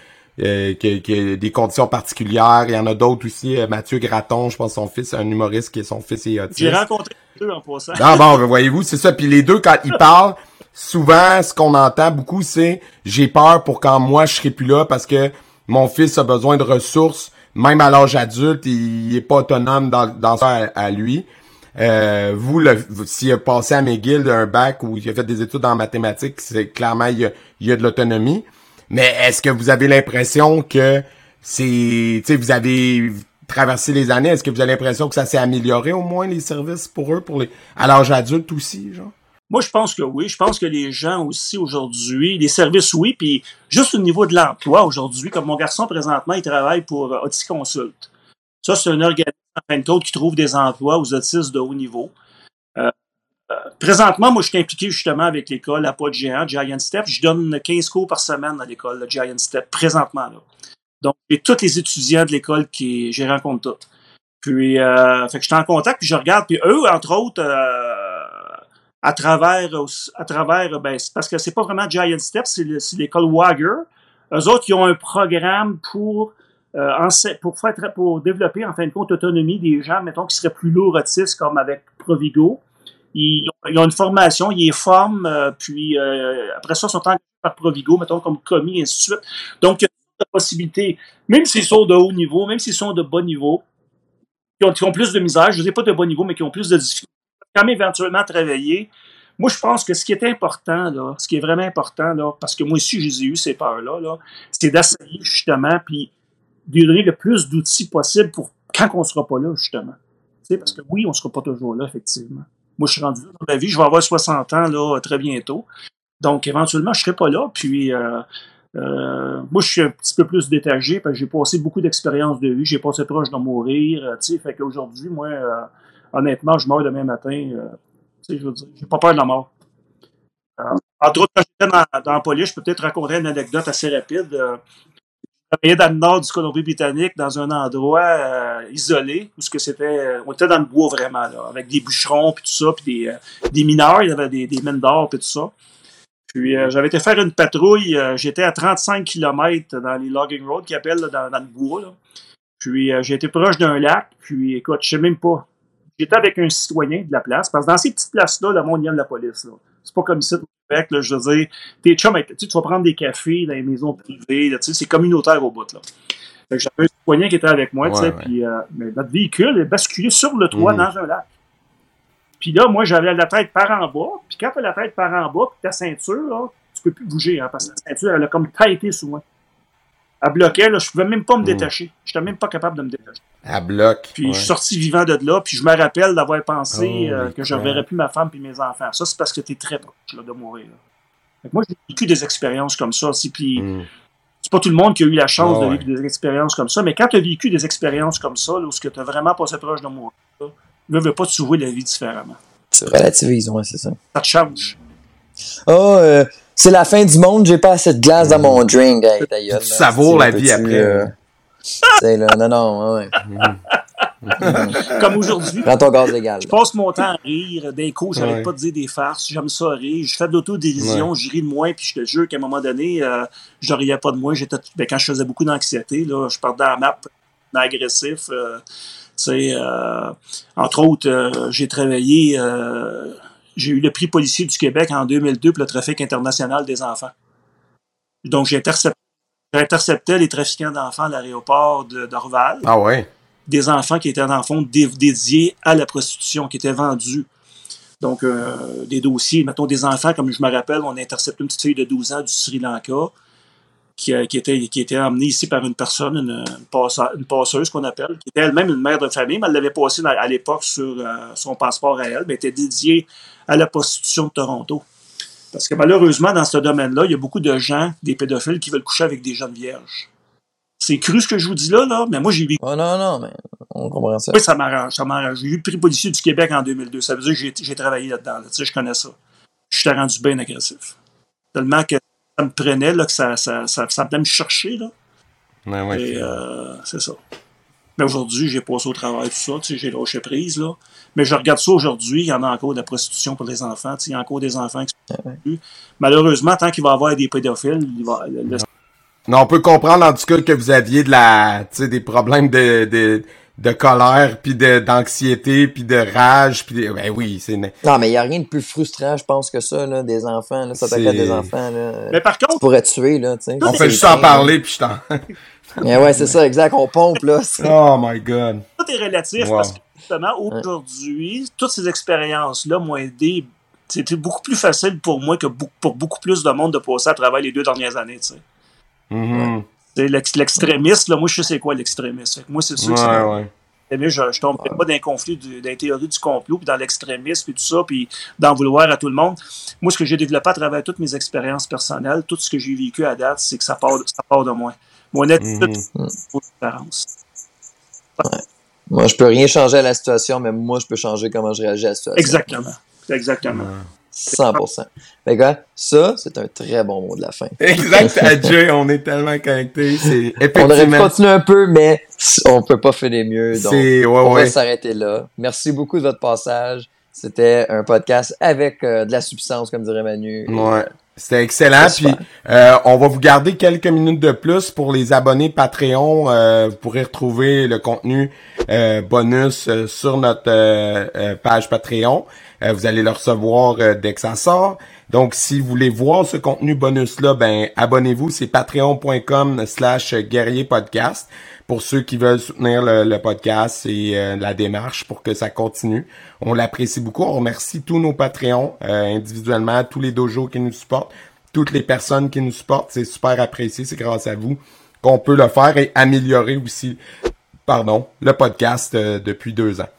euh, a des conditions particulières. Il y en a d'autres aussi. euh, Mathieu Graton, je pense son fils, un humoriste qui est son fils est autiste. J'ai rencontré deux. Ah bon, ben voyez-vous, c'est ça. Puis les deux, quand ils parlent, souvent, ce qu'on entend beaucoup, c'est j'ai peur pour quand moi je serai plus là parce que mon fils a besoin de ressources, même à l'âge adulte, il est pas autonome dans, dans ça à, lui. Euh, vous- s'il a passé à McGill un bac ou il a fait des études en mathématiques, c'est clairement il y a, il y a de l'autonomie. Mais est-ce que vous avez l'impression que c'est, tu sais, vous avez traversé les années, est-ce que vous avez l'impression que ça s'est amélioré au moins les services pour eux, pour à l'âge adulte aussi, genre? Moi, je pense que oui. Je pense que les gens aussi aujourd'hui, les services, oui. Puis juste au niveau de l'emploi aujourd'hui, comme mon garçon présentement, il travaille pour euh, Auticonsult. Ça, c'est un organisme qui trouve des emplois aux autistes de haut niveau. Euh, présentement, moi, je suis impliqué justement avec l'école de géant, Giant Step. Je donne 15 cours par semaine à l'école Giant Step, présentement. Donc, j'ai tous les étudiants de l'école qui j'ai rencontré tous. Puis, euh, fait que je suis en contact, puis je regarde, puis eux, entre autres, euh, à travers, à travers, ben, parce que c'est pas vraiment Giant Step, c'est l'école Wagger. Eux autres, ils ont un programme pour euh, pour faire pour développer en fin de compte l'autonomie des gens, mettons, qui seraient plus lourds autistes, comme avec Provigo. Ils, ont une formation, ils les forment, euh, puis euh, après ça, ils sont engagés par Provigo, mettons, comme commis, et ainsi de suite. Donc, il y a la possibilité, même s'ils sont de haut niveau, même s'ils sont de bas niveau, qui ont, qui ont plus de misère, je ne dis pas de bas niveau, mais qui ont plus de difficultés, quand même éventuellement travailler. Moi, je pense que ce qui est important, là, ce qui est vraiment important, là, parce que moi aussi, j'ai eu ces peurs-là, -là, c'est d'essayer justement, puis de donner le plus d'outils possible pour quand on ne sera pas là, justement. sais, parce que oui, on ne sera pas toujours là, effectivement. Moi, je suis rendu dans la vie, je vais avoir 60 ans là, très bientôt. Donc, éventuellement, je ne serai pas là. Puis, euh, euh, moi, je suis un petit peu plus détaché parce que j'ai passé beaucoup d'expériences de vie. J'ai passé proche de mourir. Euh, tu sais, fait qu'aujourd'hui, moi, honnêtement, je meurs demain matin. tu sais, je veux dire, j'ai pas peur de la mort. entre autres, quand j'étais dans, dans, la police, je peux peut-être raconter une anecdote assez rapide travaillais dans le nord du Colombie-Britannique, dans un endroit euh, isolé, où que c'était, euh, on était dans le bois vraiment, là, avec des bûcherons, puis tout ça, puis des, euh, des mineurs, il y avait des, des mines d'or, puis tout ça. Puis j'avais été faire une patrouille, j'étais à 35 km dans les logging roads qui appellent dans, dans, le bois. Là. Puis j'ai été proche d'un lac, puis écoute, je sais même pas. J'étais avec un citoyen de la place, parce que dans ces petites places-là, le monde vient de la police. Là. C'est pas comme ici je veux dire, tes chums, tu vas prendre des cafés dans les maisons privées, c'est communautaire au bout, là. j'avais un citoyen qui était avec moi, tu sais, puis euh, notre véhicule est basculé sur le toit mm. dans un lac. Puis là, moi, j'avais la tête par en bas, puis quand tu as la tête par en bas, puis ta ceinture, là, tu peux plus bouger, hein, parce que la ceinture, elle a comme taillé sur moi. Elle bloquait, là, je pouvais même pas me mm. détacher. Je n'étais même pas capable de me détacher. Elle bloque. Puis je suis sorti vivant de là, puis je me rappelle d'avoir pensé oh, euh, que je ne reverrais plus ma femme et mes enfants. Ça, c'est parce que tu es très proche là, de mourir. moi, j'ai vécu des expériences comme ça aussi, puis mm. c'est pas tout le monde qui a eu la chance de vivre des expériences comme ça, mais quand tu as vécu des expériences comme ça, où tu as vraiment passé proche de mourir, ne veux pas te sauver la vie différemment. Tu relativises, ouais, c'est ça. Ça te change. Oh, euh, c'est la fin du monde, j'ai pas assez de glace dans mon drink. Hey, tu savoures la vie après. Euh, là, non, non, ouais. Comme aujourd'hui. Prends ton gaz légal. Je passe mon temps à rire des coups, j'arrête pas de dire des farces, j'aime ça rire. Je fais de l'autodérision, ouais. je ris de moi, puis je te jure qu'à un moment donné, euh, je riais pas de moi. J'étais, ben, quand je faisais beaucoup d'anxiété, là, je partais dans la map agressif. Tu euh, entre autres, euh, j'ai travaillé j'ai eu le prix policier du Québec en 2002 pour le trafic international des enfants. Donc, j'ai intercepté les trafiquants d'enfants à l'aéroport d'Orval. Ah ouais? Des enfants qui étaient enfants dédiés à la prostitution, qui étaient vendus. Donc, euh, des dossiers, mettons des enfants, comme je me rappelle, on a intercepté une petite fille de 12 ans du Sri Lanka qui, qui, était, qui était emmenée ici par une personne, une, une passeuse qu'on appelle, qui était elle-même une mère de famille, mais elle l'avait passée à l'époque sur euh, son passeport à elle, mais était dédiée à la prostitution de Toronto. Parce que malheureusement, dans ce domaine-là, il y a beaucoup de gens, des pédophiles, qui veulent coucher avec des jeunes vierges. C'est cru ce que je vous dis là, là, mais moi j'ai vu. Oh non, non, mais on comprend ça. Oui, ça m'arrange, ça m'arrange. J'ai eu le prix policier du Québec en 2002. Ça veut dire que j'ai travaillé là-dedans. tu sais, je connais ça. Je suis rendu bien agressif. Tellement que me prenait, là, que ça, ça, ça, ça venait me chercher. Là. Ouais, ouais, Et euh, c'est ça. Mais aujourd'hui, j'ai passé au travail, tout ça, tu sais, j'ai lâché prise, là. Mais je regarde ça aujourd'hui, il y en a encore de la prostitution pour les enfants, tu sais, il y a encore des enfants qui sont ouais. Malheureusement, tant qu'il va y avoir des pédophiles, il va, le... Non, on peut comprendre en tout cas que vous aviez de la, tu sais, des problèmes de, de, de colère, puis d'anxiété, puis de rage, puis ben oui, c'est... Non, mais il y a rien de plus frustrant, je pense, que ça, là, des enfants, là, s'attaquer à des enfants, là. Mais par contre... Tu pourrais tuer, là, tu sais. On fait juste en parler, puis je t'en... Mais ouais, c'est ça, exact. On pompe, là. Oh my God. Tout est relatif wow. parce que, justement, aujourd'hui, toutes ces expériences-là m'ont aidé. C'était beaucoup plus facile pour moi que pour beaucoup plus de monde de passer à travers les deux dernières années, tu sais. Mm -hmm. L'extrémiste, là, moi, je sais c'est quoi l'extrémiste. Moi, c'est sûr que ouais, ouais. Mais je, je tombe pas d'un conflit, d'un théorie du complot, puis dans l'extrémisme, et tout ça, puis d'en vouloir à tout le monde. Moi, ce que j'ai développé à travers toutes mes expériences personnelles, tout ce que j'ai vécu à date, c'est que ça part, ça part de moi. Mon attitude, Mhm. différence. Moi, je peux rien changer à la situation, mais moi, je peux changer comment je réagis à la situation. Exactement. Exactement. 100%. Fait que, ça, c'est un très bon mot de la fin. Exact, Jay, on est tellement connectés. C'est On aurait pu continuer un peu, mais on peut pas finir mieux. Donc, ouais, on ouais. va s'arrêter là. Merci beaucoup de votre passage. C'était un podcast avec euh, de la substance, comme dirait Manu. Ouais. C'était excellent. Puis euh, on va vous garder quelques minutes de plus pour les abonnés Patreon. Euh, vous pourrez retrouver le contenu euh, bonus euh, sur notre page Patreon. Euh, vous allez le recevoir dès que ça sort. Donc, si vous voulez voir ce contenu bonus-là, ben abonnez-vous. C'est patreon.com slash guerrier podcast pour ceux qui veulent soutenir le, podcast et euh, la démarche pour que ça continue. On l'apprécie beaucoup. On remercie tous nos Patreons euh, individuellement, tous les dojos qui nous supportent, toutes les personnes qui nous supportent. C'est super apprécié. C'est grâce à vous qu'on peut le faire et améliorer aussi, pardon, le podcast euh, depuis deux ans.